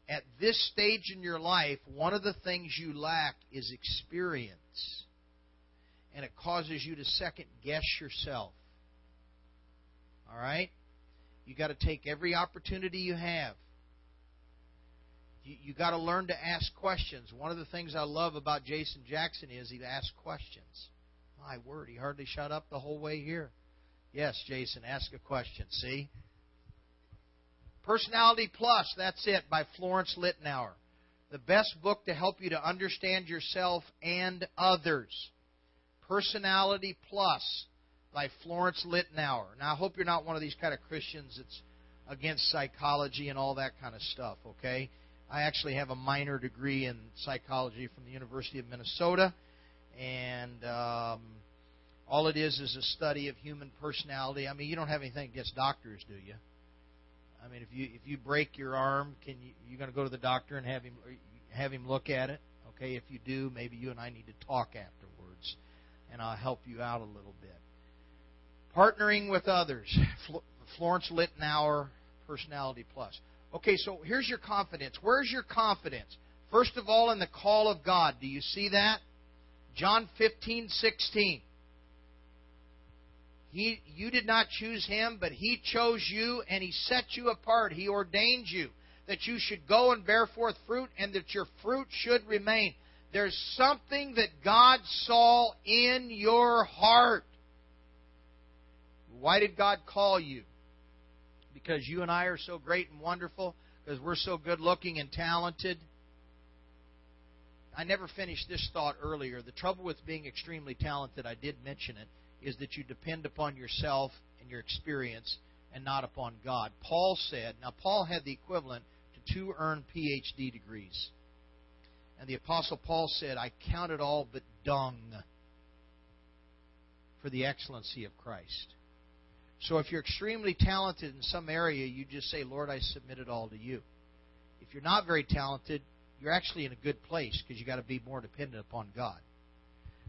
At this stage in your life, one of the things you lack is experience. And it causes you to second guess yourself. All right? You got to take every opportunity you have you, you got to learn to ask questions. One of the things I love about Jason Jackson is he asks questions. My word, he hardly shut up the whole way here. Yes, Jason, ask a question. See? Personality Plus, that's it, by Florence Littauer. The best book to help you to understand yourself and others. Personality Plus by Florence Littauer. Now, I hope you're not one of these kind of Christians that's against psychology and all that kind of stuff, okay? I actually have a minor degree in psychology from the University of Minnesota, and um, all it is is a study of human personality. I mean, you don't have anything against doctors, do you? I mean, if you if you break your arm, can you you going to go to the doctor and have him have him look at it? Okay, if you do, maybe you and I need to talk afterwards, and I'll help you out a little bit. Partnering with others, Florence Littauer, Personality Plus. Okay, so here's your confidence. Where's your confidence? First of all, in the call of God. Do you see that? John 15, 16. He, you did not choose him, but he chose you and he set you apart. He ordained you that you should go and bear forth fruit and that your fruit should remain. There's something that God saw in your heart. Why did God call you? Because you and I are so great and wonderful, because we're so good looking and talented. I never finished this thought earlier. The trouble with being extremely talented, I did mention it, is that you depend upon yourself and your experience and not upon God. Paul said, now Paul had the equivalent to two earned PhD degrees. And the Apostle Paul said, I count it all but dung for the excellency of Christ. So if you're extremely talented in some area, you just say, Lord, I submit it all to you. If you're not very talented, you're actually in a good place because you've got to be more dependent upon God.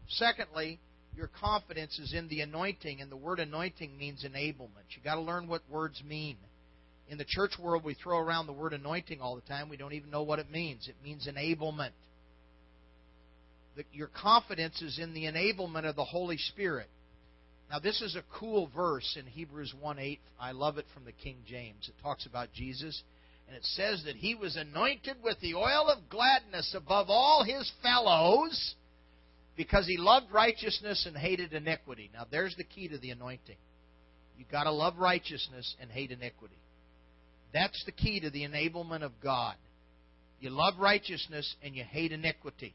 Secondly, your confidence is in the anointing, and the word anointing means enablement. You've got to learn what words mean. In the church world, we throw around the word anointing all the time. We don't even know what it means. It means enablement. your confidence is in the enablement of the Holy Spirit. Now, this is a cool verse in Hebrews 1 8. I love it from the King James. It talks about Jesus, and it says that he was anointed with the oil of gladness above all his fellows because he loved righteousness and hated iniquity. Now, there's the key to the anointing. You've got to love righteousness and hate iniquity. That's the key to the enablement of God. You love righteousness and you hate iniquity.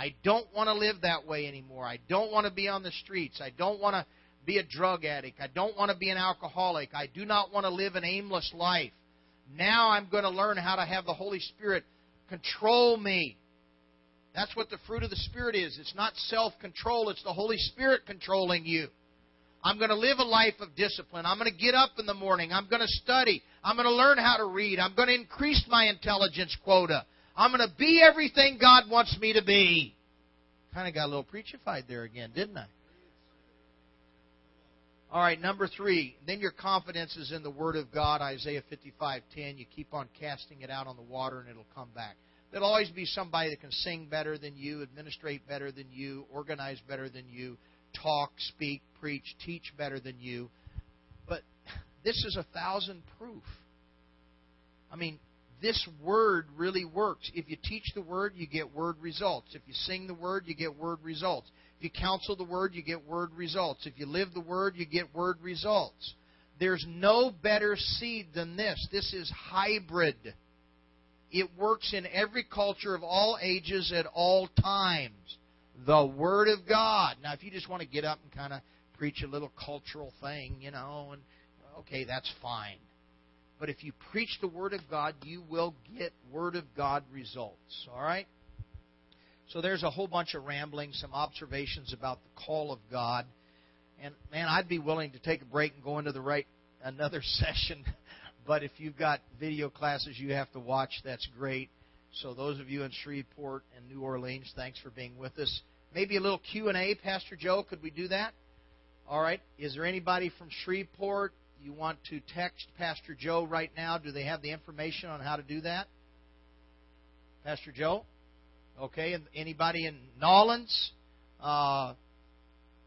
I don't want to live that way anymore. I don't want to be on the streets. I don't want to be a drug addict. I don't want to be an alcoholic. I do not want to live an aimless life. Now I'm going to learn how to have the Holy Spirit control me. That's what the fruit of the Spirit is. It's not self control, it's the Holy Spirit controlling you. I'm going to live a life of discipline. I'm going to get up in the morning. I'm going to study. I'm going to learn how to read. I'm going to increase my intelligence quota. I'm going to be everything God wants me to be. Kind of got a little preachified there again, didn't I? All right, number three. Then your confidence is in the Word of God, Isaiah 55:10. You keep on casting it out on the water, and it'll come back. There'll always be somebody that can sing better than you, administrate better than you, organize better than you, talk, speak, preach, teach better than you. But this is a thousand proof. I mean, this word really works. If you teach the word, you get word results. If you sing the word, you get word results. If you counsel the word, you get word results. If you live the word, you get word results. There's no better seed than this. This is hybrid. It works in every culture of all ages at all times. The Word of God. Now, if you just want to get up and kind of preach a little cultural thing, you know, and okay, that's fine. But if you preach the Word of God, you will get Word of God results. All right? So there's a whole bunch of rambling, some observations about the call of God. And man, I'd be willing to take a break and go into the right another session. But if you've got video classes you have to watch, that's great. So those of you in Shreveport and New Orleans, thanks for being with us. Maybe a little Q&A, Pastor Joe, could we do that? All right. Is there anybody from Shreveport you want to text Pastor Joe right now, do they have the information on how to do that? Pastor Joe? Okay, and anybody in Nolens? Uh,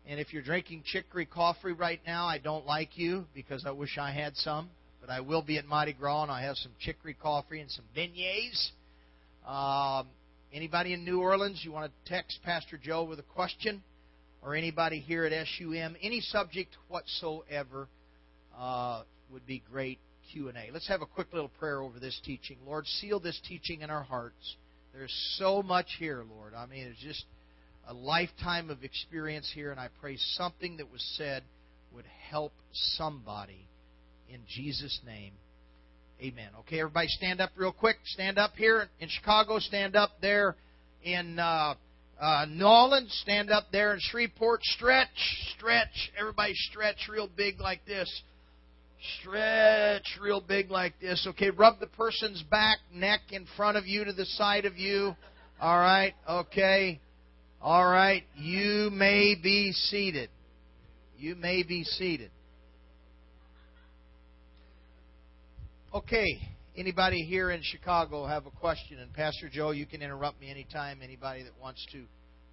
and if you're drinking chicory coffee right now, I don't like you because I wish I had some. But I will be at Mardi Gras and I have some chicory coffee and some beignets. Um, anybody in New Orleans, you want to text Pastor Joe with a question? Or anybody here at SUM, any subject whatsoever uh, would be great Q&A. Let's have a quick little prayer over this teaching. Lord, seal this teaching in our hearts. There's so much here, Lord. I mean, it's just a lifetime of experience here, and I pray something that was said would help somebody in Jesus' name. Amen. Okay, everybody stand up real quick. Stand up here in Chicago. Stand up there in uh, uh, Nolan. Stand up there in Shreveport. Stretch, stretch. Everybody stretch real big like this. Stretch real big like this. Okay, rub the person's back, neck in front of you to the side of you. All right, okay. All right, you may be seated. You may be seated. Okay, anybody here in Chicago have a question? And Pastor Joe, you can interrupt me anytime. Anybody that wants to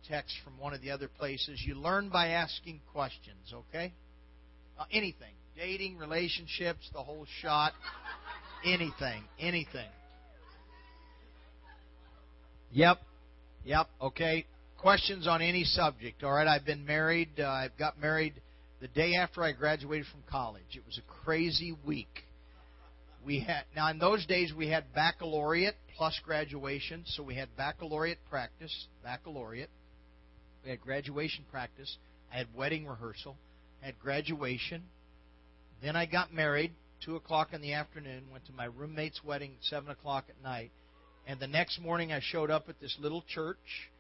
text from one of the other places. You learn by asking questions, okay? Uh, anything dating, relationships, the whole shot, anything, anything. Yep, yep, okay. Questions on any subject. All right, I've been married. Uh, I got married the day after I graduated from college. It was a crazy week. We had now in those days we had baccalaureate plus graduation, so we had baccalaureate practice, baccalaureate. We had graduation practice. I had wedding rehearsal. Had graduation. Then I got married, 2 o'clock in the afternoon, went to my roommate's wedding, 7 o'clock at night. And the next morning I showed up at this little church,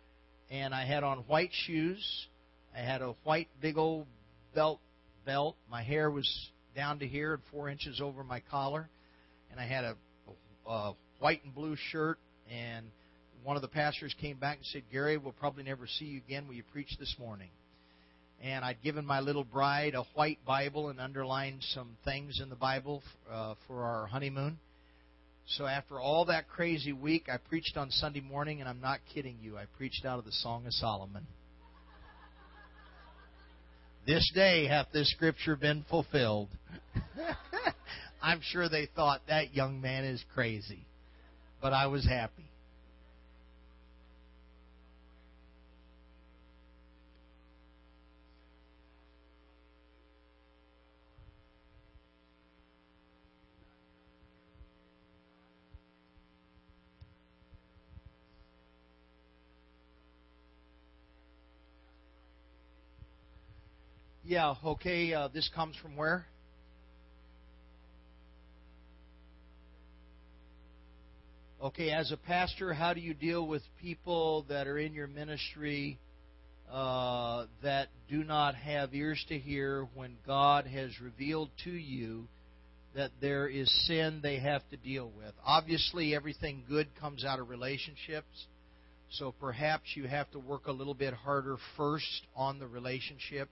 and I had on white shoes. I had a white, big old belt. Belt. My hair was down to here and four inches over my collar, and I had a, a, a white and blue shirt. And one of the pastors came back and said, "Gary, we'll probably never see you again. Will you preach this morning?" And I'd given my little bride a white Bible and underlined some things in the Bible uh, for our honeymoon. So after all that crazy week, I preached on Sunday morning, and I'm not kidding you. I preached out of the Song of Solomon. This day hath this scripture been fulfilled. I'm sure they thought that young man is crazy, but I was happy. Yeah, okay. Uh, this comes from where? Okay, as a pastor, how do you deal with people that are in your ministry uh, that do not have ears to hear when God has revealed to you that there is sin they have to deal with? Obviously, everything good comes out of relationships. So perhaps you have to work a little bit harder first on the relationship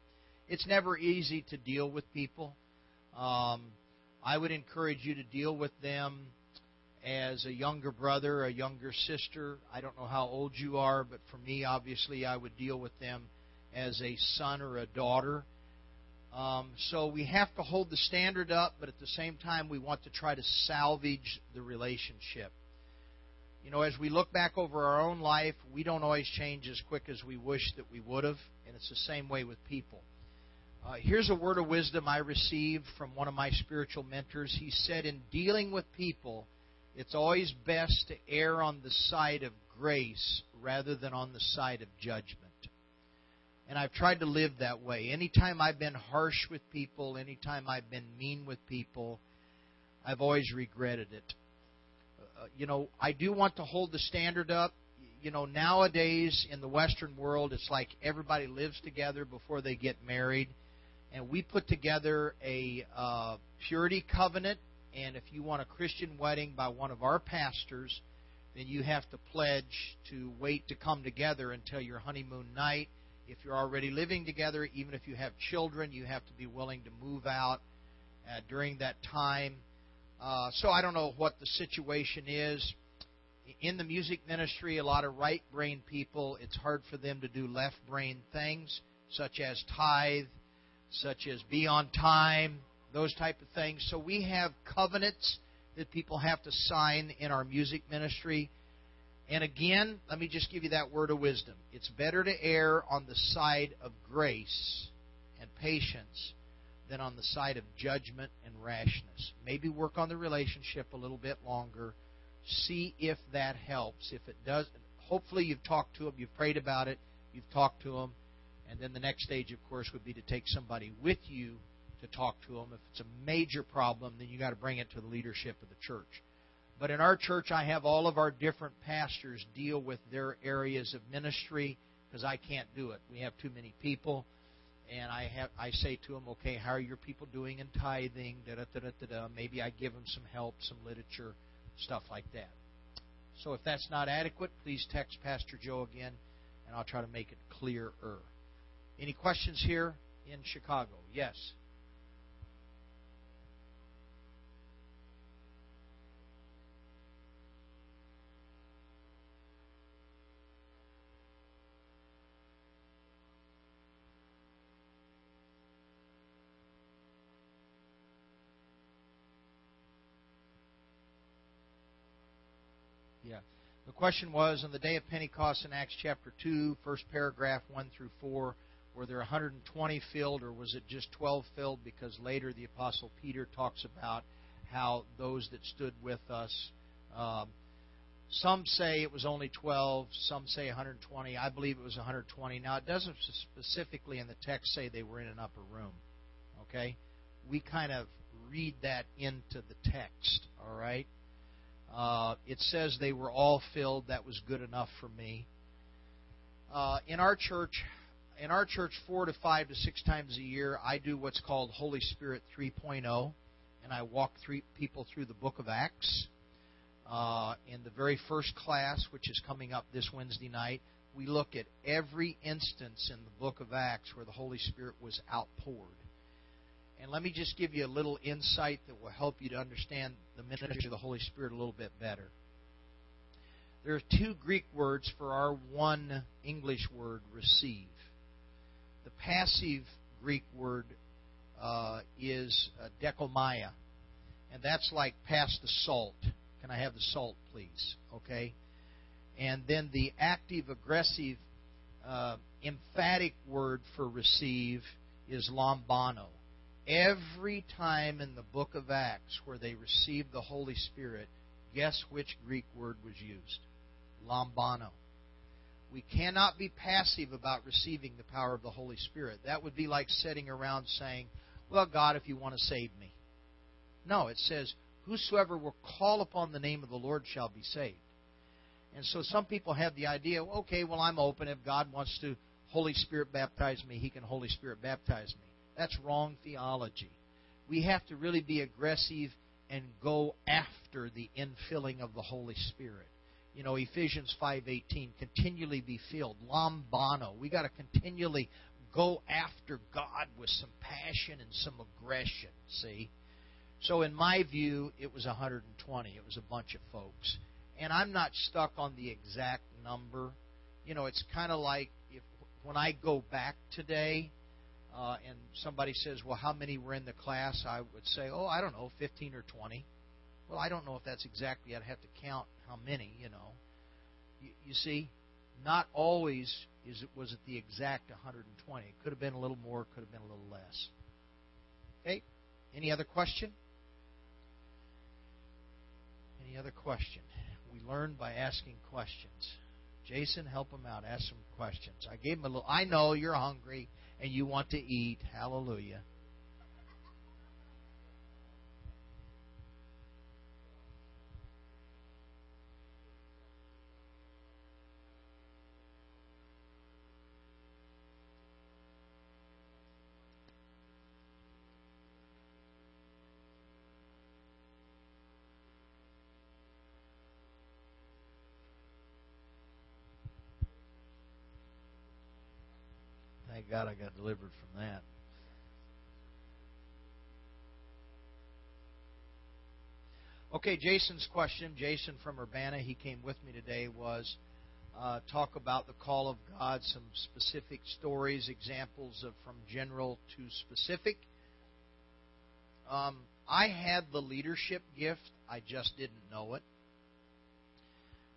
it's never easy to deal with people. Um, I would encourage you to deal with them as a younger brother, a younger sister. I don't know how old you are, but for me, obviously, I would deal with them as a son or a daughter. Um, so we have to hold the standard up, but at the same time, we want to try to salvage the relationship. You know, as we look back over our own life, we don't always change as quick as we wish that we would have, and it's the same way with people. Uh, here's a word of wisdom I received from one of my spiritual mentors. He said, In dealing with people, it's always best to err on the side of grace rather than on the side of judgment. And I've tried to live that way. Anytime I've been harsh with people, anytime I've been mean with people, I've always regretted it. Uh, you know, I do want to hold the standard up. You know, nowadays in the Western world, it's like everybody lives together before they get married. And we put together a uh, purity covenant. And if you want a Christian wedding by one of our pastors, then you have to pledge to wait to come together until your honeymoon night if you're already living together, even if you have children, you have to be willing to move out uh, during that time. Uh, so I don't know what the situation is. In the music ministry, a lot of right brain people, it's hard for them to do left brain things, such as tithe, such as be on time, those type of things. So we have covenants that people have to sign in our music ministry and again, let me just give you that word of wisdom. It's better to err on the side of grace and patience than on the side of judgment and rashness. Maybe work on the relationship a little bit longer. See if that helps. If it does, hopefully you've talked to them, you've prayed about it, you've talked to them, and then the next stage, of course, would be to take somebody with you to talk to them. If it's a major problem, then you got to bring it to the leadership of the church. But in our church, I have all of our different pastors deal with their areas of ministry because I can't do it. We have too many people, and I have I say to them, okay, how are your people doing in tithing? Da da da da da. Maybe I give them some help, some literature, stuff like that. So if that's not adequate, please text Pastor Joe again, and I'll try to make it clearer. Any questions here in Chicago? Yes. Yeah. The question was on the day of Pentecost in Acts chapter 2, first paragraph 1 through 4, were there 120 filled or was it just 12 filled? Because later the Apostle Peter talks about how those that stood with us. Um, some say it was only 12, some say 120. I believe it was 120. Now, it doesn't specifically in the text say they were in an upper room. Okay? We kind of read that into the text, all right? Uh, it says they were all filled. That was good enough for me. Uh, in our church, in our church, four to five to six times a year, I do what's called Holy Spirit 3.0, and I walk three people through the Book of Acts. Uh, in the very first class, which is coming up this Wednesday night, we look at every instance in the Book of Acts where the Holy Spirit was outpoured. And let me just give you a little insight that will help you to understand the ministry of the Holy Spirit a little bit better. There are two Greek words for our one English word, receive. The passive Greek word uh, is uh, dechomai, and that's like pass the salt. Can I have the salt, please? Okay. And then the active, aggressive, uh, emphatic word for receive is lambano. Every time in the book of Acts where they received the Holy Spirit, guess which Greek word was used? Lambano. We cannot be passive about receiving the power of the Holy Spirit. That would be like sitting around saying, Well, God, if you want to save me. No, it says, Whosoever will call upon the name of the Lord shall be saved. And so some people have the idea, okay, well, I'm open. If God wants to Holy Spirit baptize me, He can Holy Spirit baptize me. That's wrong theology. We have to really be aggressive and go after the infilling of the Holy Spirit. You know, Ephesians 5:18, continually be filled. Lambano. We got to continually go after God with some passion and some aggression, see? So, in my view, it was 120. It was a bunch of folks. And I'm not stuck on the exact number. You know, it's kind of like if when I go back today uh, and somebody says, Well, how many were in the class? I would say, Oh, I don't know, 15 or 20. Well, I don't know if that's exactly, I'd have to count how many, you know. You, you see, not always is it was it the exact 120. It could have been a little more, could have been a little less. Okay? Any other question? Any other question? We learn by asking questions. Jason, help him out. Ask some questions. I gave him a little. I know you're hungry and you want to eat. Hallelujah. Thank God I got delivered from that. Okay, Jason's question, Jason from Urbana, he came with me today, was uh, talk about the call of God, some specific stories, examples of from general to specific. Um, I had the leadership gift, I just didn't know it.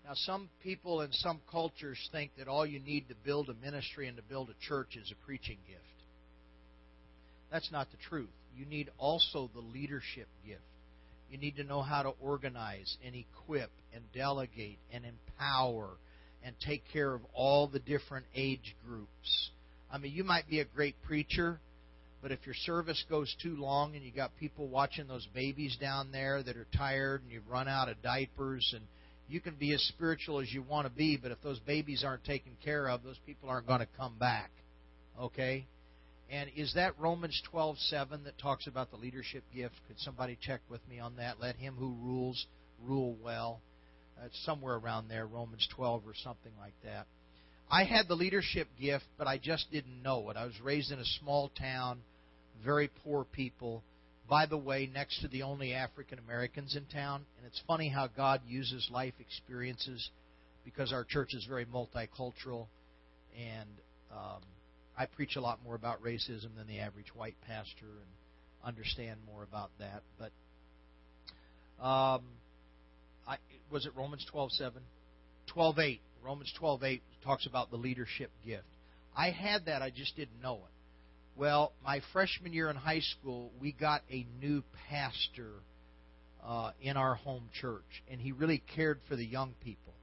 Now, some people in some cultures think that all you need to build a ministry and to build a church is a preaching gift. That's not the truth. You need also the leadership gift. You need to know how to organize and equip and delegate and empower and take care of all the different age groups. I mean, you might be a great preacher, but if your service goes too long and you got people watching those babies down there that are tired and you've run out of diapers and you can be as spiritual as you want to be, but if those babies aren't taken care of, those people aren't going to come back. Okay? And is that Romans 12:7 that talks about the leadership gift? Could somebody check with me on that? Let him who rules rule well. It's somewhere around there, Romans 12 or something like that. I had the leadership gift, but I just didn't know it. I was raised in a small town, very poor people by the way, next to the only African Americans in town. And it's funny how God uses life experiences because our church is very multicultural. And um, I preach a lot more about racism than the average white pastor and understand more about that. But um, I, was it Romans 12:7? 12:8. Romans 12:8 talks about the leadership gift. I had that, I just didn't know it. Well, my freshman year in high school, we got a new pastor uh, in our home church, and he really cared for the young people.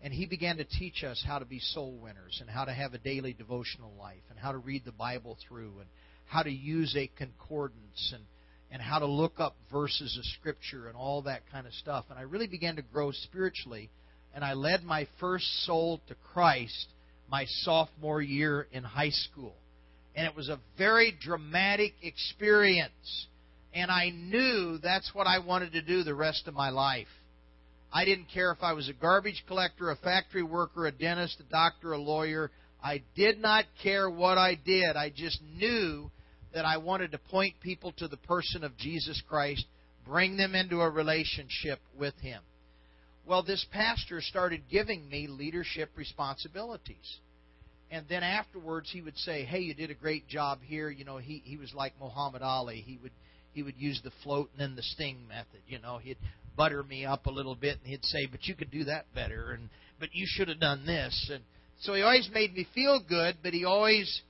And he began to teach us how to be soul winners and how to have a daily devotional life and how to read the Bible through and how to use a concordance and, and how to look up verses of Scripture and all that kind of stuff. And I really began to grow spiritually, and I led my first soul to Christ my sophomore year in high school and it was a very dramatic experience. And I knew that's what I wanted to do the rest of my life. I didn't care if I was a garbage collector, a factory worker, a dentist, a doctor, a lawyer. I did not care what I did. I just knew that I wanted to point people to the person of Jesus Christ, bring them into a relationship with Him. Well, this pastor started giving me leadership responsibilities and then afterwards he would say, "Hey, you did a great job here." You know, he he was like Muhammad Ali. He would he would use the float and then the sting method. You know, he'd butter me up a little bit and he'd say, "But you could do that better," and "But you should have done this." And so he always made me feel good, but he always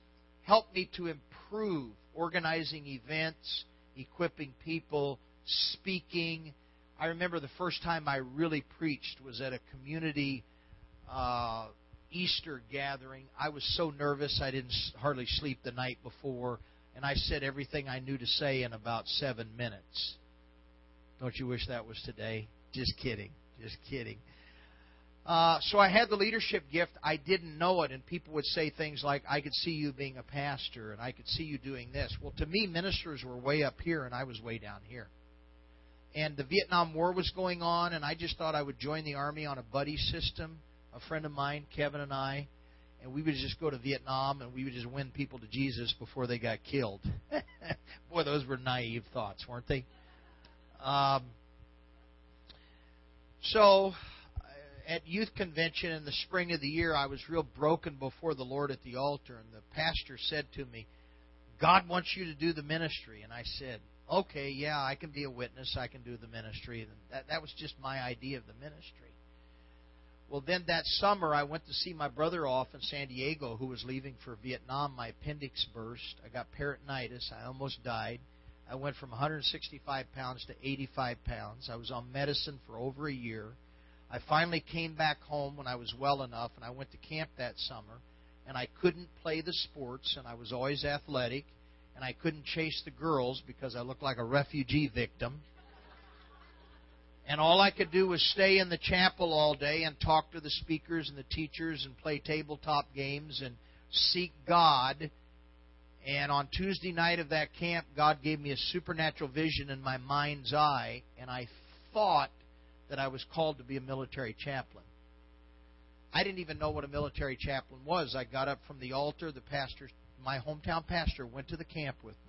helped me to improve organizing events, equipping people, speaking. I remember the first time I really preached was at a community uh, Easter gathering. I was so nervous I didn't hardly sleep the night before, and I said everything I knew to say in about seven minutes. Don't you wish that was today? Just kidding. Just kidding. Uh, so I had the leadership gift. I didn't know it, and people would say things like, "I could see you being a pastor, and I could see you doing this." Well, to me, ministers were way up here, and I was way down here. And the Vietnam War was going on, and I just thought I would join the army on a buddy system a friend of mine, Kevin and I, and we would just go to Vietnam and we would just win people to Jesus before they got killed. Boy, those were naive thoughts, weren't they? Um, so, uh, at youth convention in the spring of the year, I was real broken before the Lord at the altar, and the pastor said to me, God wants you to do the ministry. And I said, okay, yeah, I can be a witness. I can do the ministry. And that, that was just my idea of the ministry. Well, then that summer, I went to see my brother off in San Diego who was leaving for Vietnam. My appendix burst. I got peritonitis. I almost died. I went from 165 pounds to 85 pounds. I was on medicine for over a year. I finally came back home when I was well enough, and I went to camp that summer. And I couldn't play the sports, and I was always athletic, and I couldn't chase the girls because I looked like a refugee victim. And all I could do was stay in the chapel all day and talk to the speakers and the teachers and play tabletop games and seek God. And on Tuesday night of that camp, God gave me a supernatural vision in my mind's eye, and I thought that I was called to be a military chaplain. I didn't even know what a military chaplain was. I got up from the altar. The pastor, my hometown pastor, went to the camp with me.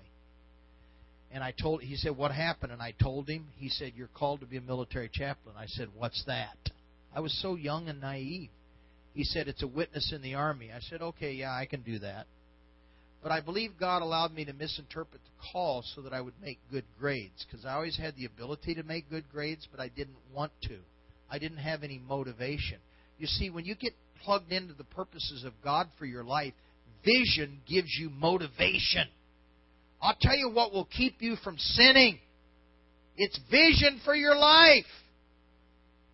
And I told he said, "What happened?" And I told him. He said, "You're called to be a military chaplain." I said, "What's that?" I was so young and naive. He said, "It's a witness in the army." I said, "Okay, yeah, I can do that." But I believe God allowed me to misinterpret the call so that I would make good grades because I always had the ability to make good grades, but I didn't want to. I didn't have any motivation. You see, when you get plugged into the purposes of God for your life, vision gives you motivation. I'll tell you what will keep you from sinning. It's vision for your life.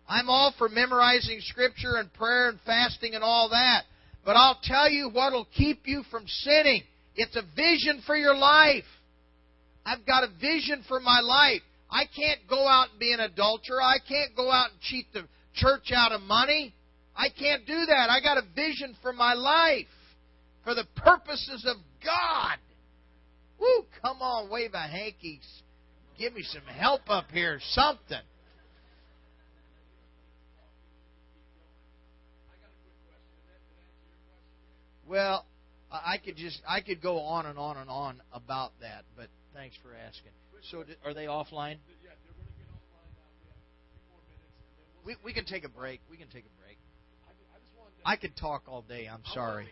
I'm all for memorizing scripture and prayer and fasting and all that. But I'll tell you what will keep you from sinning. It's a vision for your life. I've got a vision for my life. I can't go out and be an adulterer. I can't go out and cheat the church out of money. I can't do that. I got a vision for my life, for the purposes of God. Woo, come on, wave a hanky. Give me some help up here, something. Well, I could just I could go on and on and on about that, but thanks for asking. So, are they offline? We we can take a break. We can take a break. I could talk all day. I'm sorry.